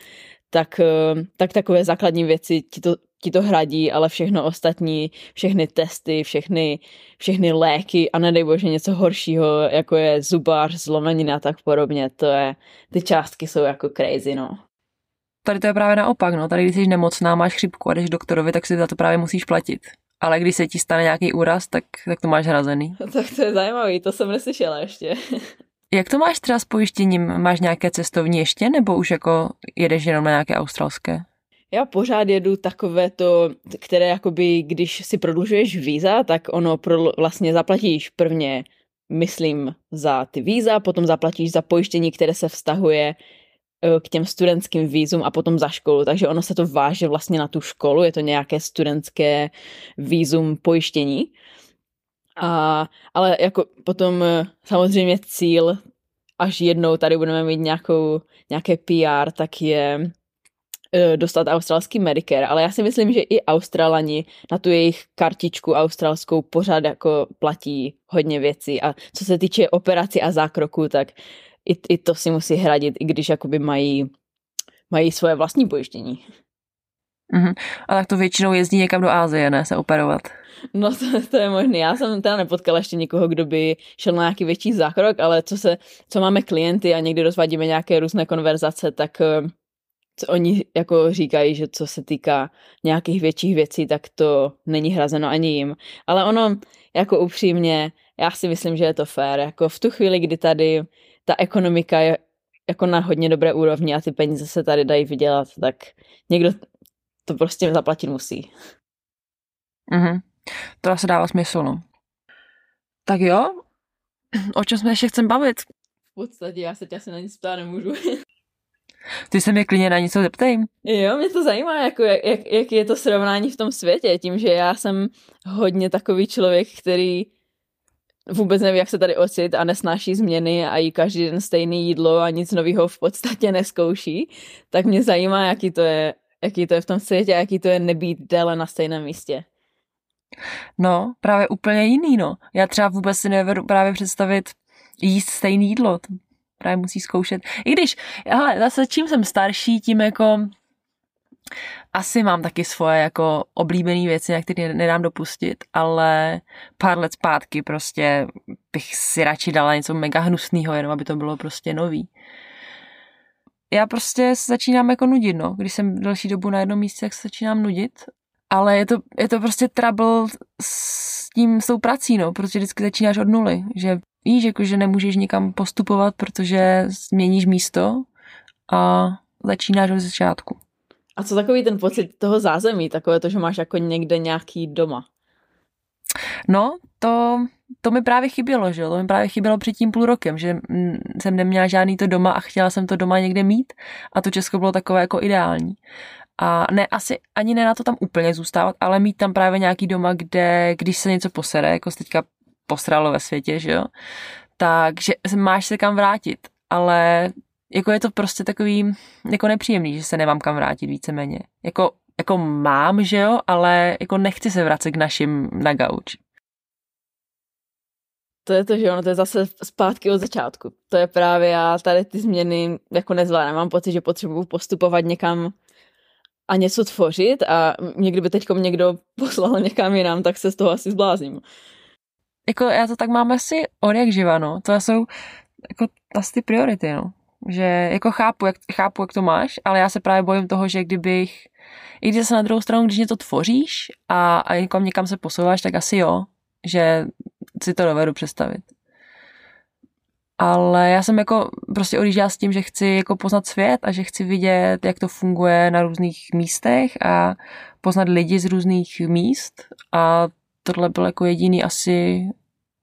tak, um, tak takové základní věci ti to, ti to hradí, ale všechno ostatní, všechny testy, všechny, všechny léky a nedej bože něco horšího, jako je zubář, zlomenina a tak podobně, to je, ty částky jsou jako crazy, no. Tady to je právě naopak, no. Tady, když jsi nemocná, máš chřipku a jdeš doktorovi, tak si za to právě musíš platit. Ale když se ti stane nějaký úraz, tak, tak to máš hrazený. *laughs* Tak to je zajímavý, to jsem neslyšela ještě. *laughs* Jak to máš třeba s pojištěním? Máš nějaké cestovní ještě, nebo už jako jedeš jenom na nějaké australské? Já pořád jedu takové to, které jakoby, když si prodlužuješ víza, tak ono pro, vlastně zaplatíš prvně, myslím, za ty víza, potom zaplatíš za pojištění, které se vztahuje k těm studentským vízum a potom za školu, takže ono se to váže vlastně na tu školu, je to nějaké studentské vízum pojištění. A, ale jako potom eh, samozřejmě cíl, až jednou tady budeme mít nějakou, nějaké PR, tak je eh, dostat australský Medicare, ale já si myslím, že i Australani na tu jejich kartičku australskou pořád jako platí hodně věcí. A co se týče operací a zákroku, tak i, i to si musí hradit, i když jakoby mají, mají svoje vlastní pojištění. Mm-hmm. A tak to většinou jezdí někam do Ázie, ne, se operovat. No to, to je možné. Já jsem teda nepotkala ještě někoho, kdo by šel na nějaký větší zákrok, ale co, se, co máme klienty a někdy rozvádíme nějaké různé konverzace, tak eh, co oni jako říkají, že co se týká nějakých větších věcí, tak to není hrazeno ani jim. Ale ono, jako upřímně, já si myslím, že je to fér. Jako v tu chvíli, kdy tady ta ekonomika je jako na hodně dobré úrovni a ty peníze se tady dají vydělat, tak někdo to prostě zaplatit musí. Mhm. To asi dává smysl, no. Tak jo, o čem jsme ještě chcem bavit? V podstatě já se tě asi na nic ptát nemůžu. *laughs* Ty se mě klidně na něco zeptej. Jo, mě to zajímá, jako jak, jak, jak je to srovnání v tom světě, tím, že já jsem hodně takový člověk, který vůbec neví, jak se tady ocit a nesnáší změny a jí každý den stejný jídlo a nic nového v podstatě neskouší, tak mě zajímá, jaký to je, jaký to je v tom světě a jaký to je nebýt déle na stejném místě. No, právě úplně jiný, no. Já třeba vůbec si nevedu právě představit jíst stejné jídlo. Právě musí zkoušet. I když, ale zase čím jsem starší, tím jako asi mám taky svoje jako oblíbené věci, na které nedám dopustit, ale pár let zpátky prostě bych si radši dala něco mega hnusného, jenom aby to bylo prostě nový. Já prostě se začínám jako nudit, no. Když jsem delší dobu na jednom místě, tak se začínám nudit. Ale je to, je to prostě trouble s tím, s tou prací, no, protože vždycky začínáš od nuly, že víš, jako, že nemůžeš nikam postupovat, protože změníš místo a začínáš od začátku. A co takový ten pocit toho zázemí, takové to, že máš jako někde nějaký doma? No, to, to mi právě chybělo, že To mi právě chybělo před tím půl rokem, že jsem neměla žádný to doma a chtěla jsem to doma někde mít a to Česko bylo takové jako ideální. A ne, asi ani ne na to tam úplně zůstávat, ale mít tam právě nějaký doma, kde, když se něco posere, jako se teďka posralo ve světě, že jo, takže máš se kam vrátit, ale jako je to prostě takový jako nepříjemný, že se nemám kam vrátit víceméně. Jako, jako mám, že jo, ale jako nechci se vracet k našim na gauč. to je to, že ono to je zase zpátky od začátku. To je právě já tady ty změny jako nezvládám. Mám pocit, že potřebuji postupovat někam a něco tvořit a někdy by teď někdo *laughs* poslal někam jinam, tak se z toho asi zblázním. Jako já to tak mám asi od jak živa, no. To jsou jako asi ty priority, no. Že jako chápu jak, chápu, jak to máš, ale já se právě bojím toho, že kdybych, i když se na druhou stranu, když něco tvoříš a, a někam někam se posouváš, tak asi jo, že si to dovedu představit. Ale já jsem jako prostě odjížděla s tím, že chci jako poznat svět a že chci vidět, jak to funguje na různých místech a poznat lidi z různých míst a tohle byl jako jediný asi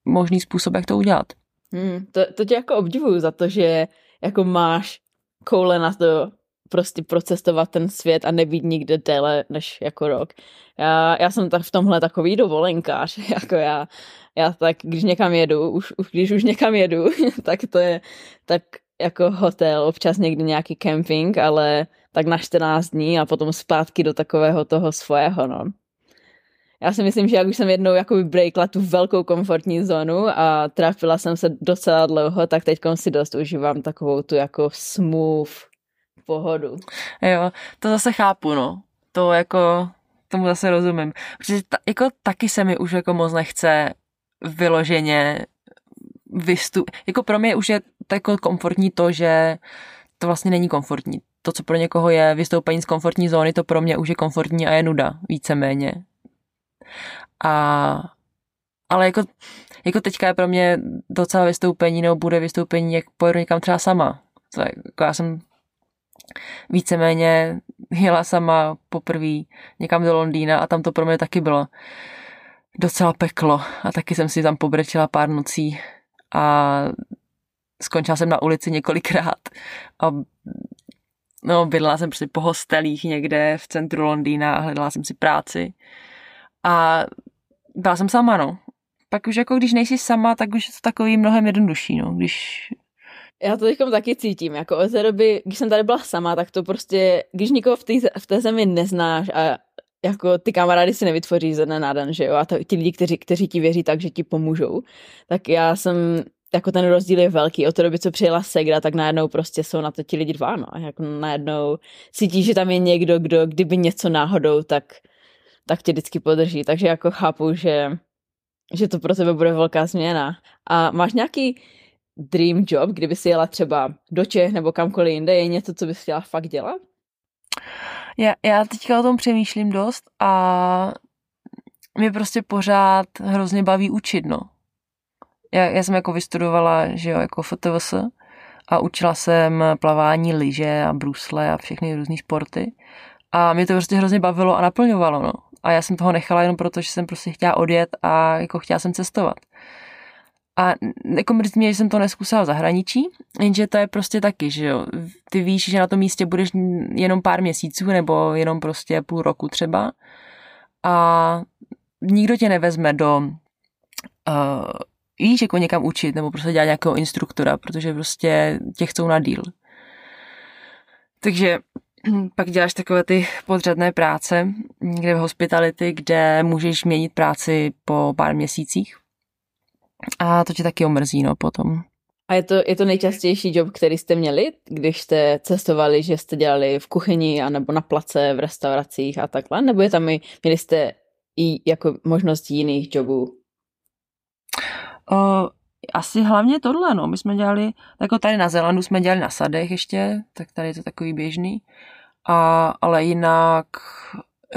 možný způsob, jak to udělat. Hmm, to, to tě jako obdivuju za to, že jako máš koule na to prostě procestovat ten svět a nebýt nikde déle než jako rok. Já, já jsem tak v tomhle takový dovolenkář, *laughs* jako já, já tak, když někam jedu, už, už když už někam jedu, *laughs* tak to je tak jako hotel, občas někdy nějaký camping, ale tak na 14 dní a potom zpátky do takového toho svého, no. Já si myslím, že jak už jsem jednou jakoby breakla tu velkou komfortní zónu a trafila jsem se docela dlouho, tak teď si dost užívám takovou tu jako smooth pohodu. Jo, to zase chápu, no. To jako, tomu zase rozumím. Protože ta, jako taky se mi už jako moc nechce vyloženě vystup. Jako pro mě už je to jako komfortní to, že to vlastně není komfortní. To, co pro někoho je vystoupení z komfortní zóny, to pro mě už je komfortní a je nuda, víceméně. A, ale jako, jako teďka je pro mě docela vystoupení, nebo bude vystoupení, jak pojedu někam třeba sama. Je, jako já jsem víceméně jela sama poprvé někam do Londýna a tam to pro mě taky bylo docela peklo. A taky jsem si tam pobrečila pár nocí a skončila jsem na ulici několikrát. A no, bydlela jsem prostě po hostelích někde v centru Londýna a hledala jsem si práci a byla jsem sama, no. Pak už jako když nejsi sama, tak už je to takový mnohem jednodušší, no. Když já to teďkom taky cítím, jako od té doby, když jsem tady byla sama, tak to prostě, když nikoho v té, v té zemi neznáš a jako ty kamarády si nevytvoří ze dne na den, že jo, a to, ti lidi, kteří, kteří ti věří tak, že ti pomůžou, tak já jsem, jako ten rozdíl je velký, od té doby, co přijela Segra, tak najednou prostě jsou na to ti lidi dva, no, jako najednou cítí, že tam je někdo, kdo, kdyby něco náhodou, tak, tak tě vždycky podrží, takže jako chápu, že, že to pro tebe bude velká změna. A máš nějaký dream job, kdyby si jela třeba do Čech nebo kamkoliv jinde, je něco, co bys chtěla fakt dělat? Já, já teďka o tom přemýšlím dost a mě prostě pořád hrozně baví učit, no. Já, já jsem jako vystudovala, že jo, jako FTVS a učila jsem plavání, lyže a brusle a všechny různé sporty. A mě to prostě hrozně bavilo a naplňovalo, no. A já jsem toho nechala jenom proto, že jsem prostě chtěla odjet a jako chtěla jsem cestovat. A jako mrzí mě, že jsem to neskusila v zahraničí, jenže to je prostě taky, že jo. Ty víš, že na tom místě budeš jenom pár měsíců nebo jenom prostě půl roku třeba a nikdo tě nevezme do uh, víš, jako někam učit nebo prostě dělat nějakého instruktora, protože prostě tě chcou na díl. Takže pak děláš takové ty podřadné práce, kde v hospitality, kde můžeš měnit práci po pár měsících a to tě taky omrzí, no, potom. A je to, je to nejčastější job, který jste měli, když jste cestovali, že jste dělali v kuchyni anebo na place, v restauracích a takhle? Nebo je tam i, měli jste i jako možnost jiných jobů? O, asi hlavně tohle, no. My jsme dělali, jako tady na Zelandu jsme dělali na sadech ještě, tak tady je to takový běžný. A, ale jinak,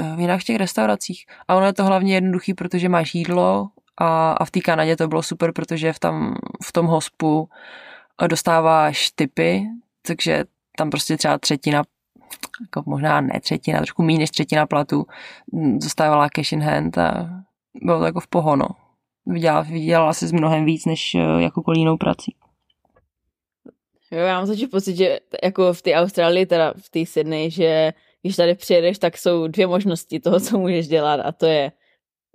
eh, jinak v těch restauracích. A ono je to hlavně jednoduchý, protože máš jídlo, a, a v té Kanadě to bylo super, protože v, tam, v tom hospu dostáváš typy, takže tam prostě třeba třetina, jako možná ne třetina, trošku méně než třetina platu dostávala cash in hand a bylo to jako v pohono. Vydělala, vydělala si s mnohem víc než eh, jakoukoliv jinou prací. Jo, já mám začít pocit, že jako v té Austrálii, teda v té Sydney, že když tady přijedeš, tak jsou dvě možnosti toho, co můžeš dělat a to je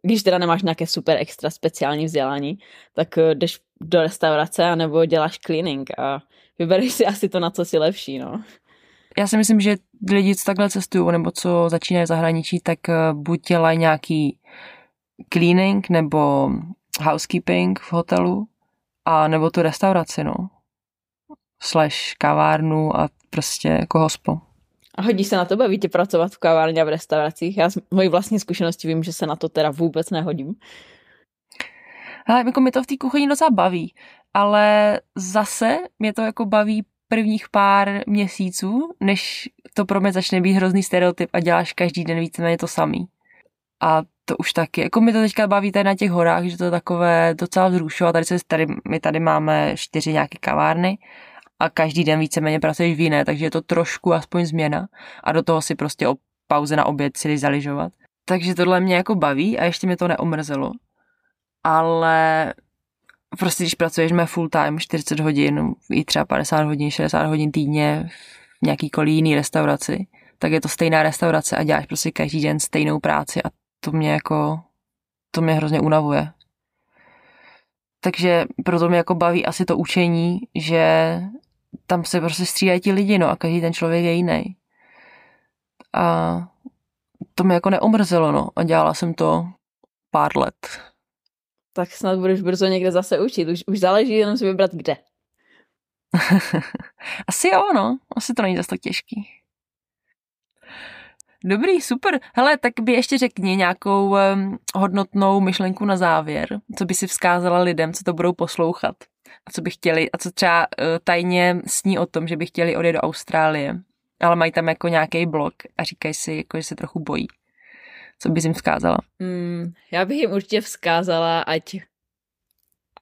když teda nemáš nějaké super extra speciální vzdělání, tak eh, jdeš do restaurace anebo děláš cleaning a vybereš si asi to, na co si lepší, no. Já si myslím, že lidi, co takhle cestují nebo co začínají v zahraničí, tak eh, buď dělají nějaký cleaning nebo housekeeping v hotelu, A nebo tu restauraci, no. Slash kavárnu a prostě jako hospo. A hodí se na to, baví tě pracovat v kavárně a v restauracích? Já z mojí vlastní zkušenosti vím, že se na to teda vůbec nehodím. Ale jako mi to v té kuchyni docela baví, ale zase mě to jako baví prvních pár měsíců, než to pro mě začne být hrozný stereotyp a děláš každý den víceméně to samý. A to už taky. Jako mi to teďka baví tady na těch horách, že to je takové docela vzrušo. Tady, se, tady, my tady máme čtyři nějaké kavárny a každý den víceméně pracuješ v jiné, takže je to trošku aspoň změna a do toho si prostě o pauze na oběd si zaližovat. Takže tohle mě jako baví a ještě mě to neomrzelo. Ale prostě když pracuješ full time, 40 hodin, i třeba 50 hodin, 60 hodin týdně v nějakýkoliv jiný restauraci, tak je to stejná restaurace a děláš prostě každý den stejnou práci a to mě jako, to mě hrozně unavuje. Takže proto mě jako baví asi to učení, že tam se prostě střídají ti lidi, no a každý ten člověk je jiný. A to mě jako neomrzelo, no a dělala jsem to pár let. Tak snad budeš brzo někde zase učit, už, už záleží jenom si vybrat kde. *laughs* Asi jo, no, asi to není zase tak těžký. Dobrý, super. Hele, tak by ještě řekni nějakou um, hodnotnou myšlenku na závěr, co by si vzkázala lidem, co to budou poslouchat a co by chtěli, a co třeba uh, tajně sní o tom, že by chtěli odjet do Austrálie, ale mají tam jako nějaký blog a říkají si, jako, že se trochu bojí. Co bys jim vzkázala? Mm, já bych jim určitě vzkázala, ať,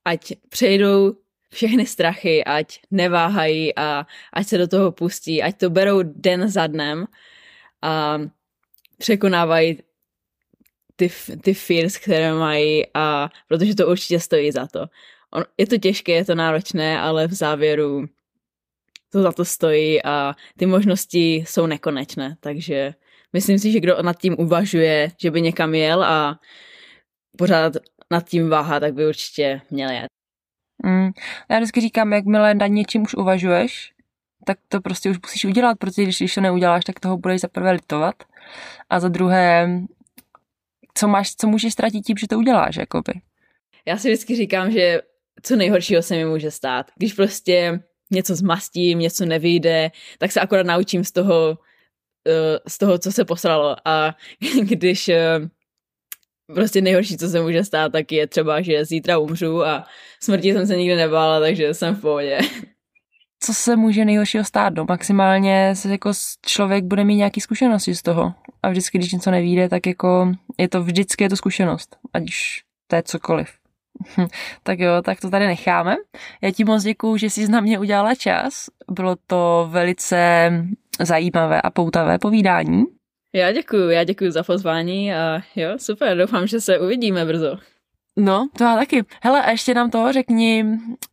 ať přejdou všechny strachy, ať neváhají a ať se do toho pustí, ať to berou den za dnem a překonávají ty, ty fears, které mají a protože to určitě stojí za to. On, je to těžké, je to náročné, ale v závěru to za to stojí a ty možnosti jsou nekonečné, takže myslím si, že kdo nad tím uvažuje, že by někam jel a pořád nad tím váha, tak by určitě měl jet. Mm. Já vždycky říkám, jakmile nad něčím už uvažuješ, tak to prostě už musíš udělat, protože když, když to neuděláš, tak toho budeš za prvé litovat a za druhé, co máš, co můžeš ztratit tím, že to uděláš, jakoby. Já si vždycky říkám, že co nejhoršího se mi může stát. Když prostě něco zmastím, něco nevyjde, tak se akorát naučím z toho, eh, z toho, co se posralo. A *laughs* když eh, prostě nejhorší, co se může stát, tak je třeba, že zítra umřu a smrti jsem se nikdy nebála, takže jsem v pohodě. *laughs* Co se může nejhoršího stát? No, maximálně se jako člověk bude mít nějaký zkušenosti z toho. A vždycky, když něco nevíde, tak jako je to vždycky je to zkušenost. Ať už to je cokoliv. *laughs* tak jo, tak to tady necháme. Já ti moc děkuju, že jsi na mě udělala čas. Bylo to velice zajímavé a poutavé povídání. Já děkuju, já děkuju za pozvání a jo, super, doufám, že se uvidíme brzo. No, to já taky. Hele, a ještě nám to řekni,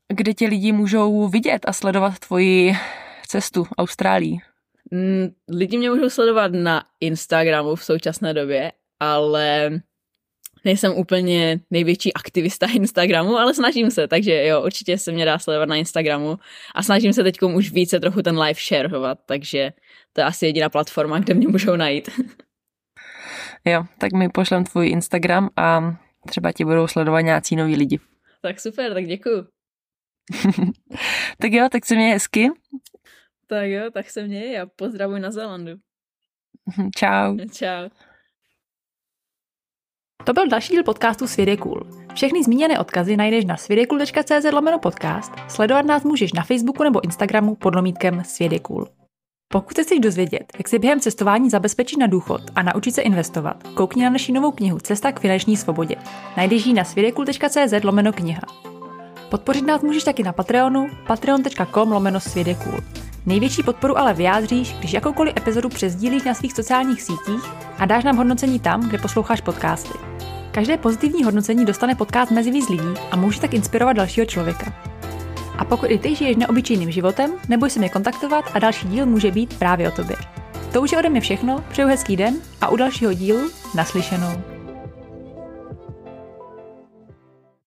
kde tě lidi můžou vidět a sledovat tvoji cestu Austrálii. Mm, lidi mě můžou sledovat na Instagramu v současné době, ale nejsem úplně největší aktivista *laughs* Instagramu, ale snažím se, takže jo, určitě se mě dá sledovat na Instagramu a snažím se teď už více trochu ten live shareovat, takže to je asi jediná platforma, kde mě můžou najít. *laughs* Jo, tak mi pošlem tvůj Instagram a třeba ti budou sledovat nějací noví lidi. *laughs* Tak super, tak děkuju. tak jo, tak se mě hezky. Tak jo, tak se měj a pozdravuj na Zélandu. *laughs* Čau. Čau. To byl další díl podcastu Svět je cool. Všechny zmíněné odkazy najdeš na svědekul.cz lomeno podcast, sledovat nás můžeš na Facebooku nebo Instagramu pod lomítkem Svět je cool. Pokud se chceš dozvědět, jak si během cestování zabezpečit na důchod a naučit se investovat, koukni na naši novou knihu Cesta k finanční svobodě. Najdeš ji na svědekul.cz lomeno kniha. Podpořit nás můžeš taky na Patreonu patreon.com lomeno svědekul. Největší podporu ale vyjádříš, když jakoukoliv epizodu přezdílíš na svých sociálních sítích a dáš nám hodnocení tam, kde posloucháš podcasty. Každé pozitivní hodnocení dostane podcast mezi víc lidí a může tak inspirovat dalšího člověka. A pokud i ty žiješ neobyčejným životem, neboj se mě kontaktovat a další díl může být právě o tobě. To už je ode mě všechno, přeju hezký den a u dalšího dílu naslyšenou.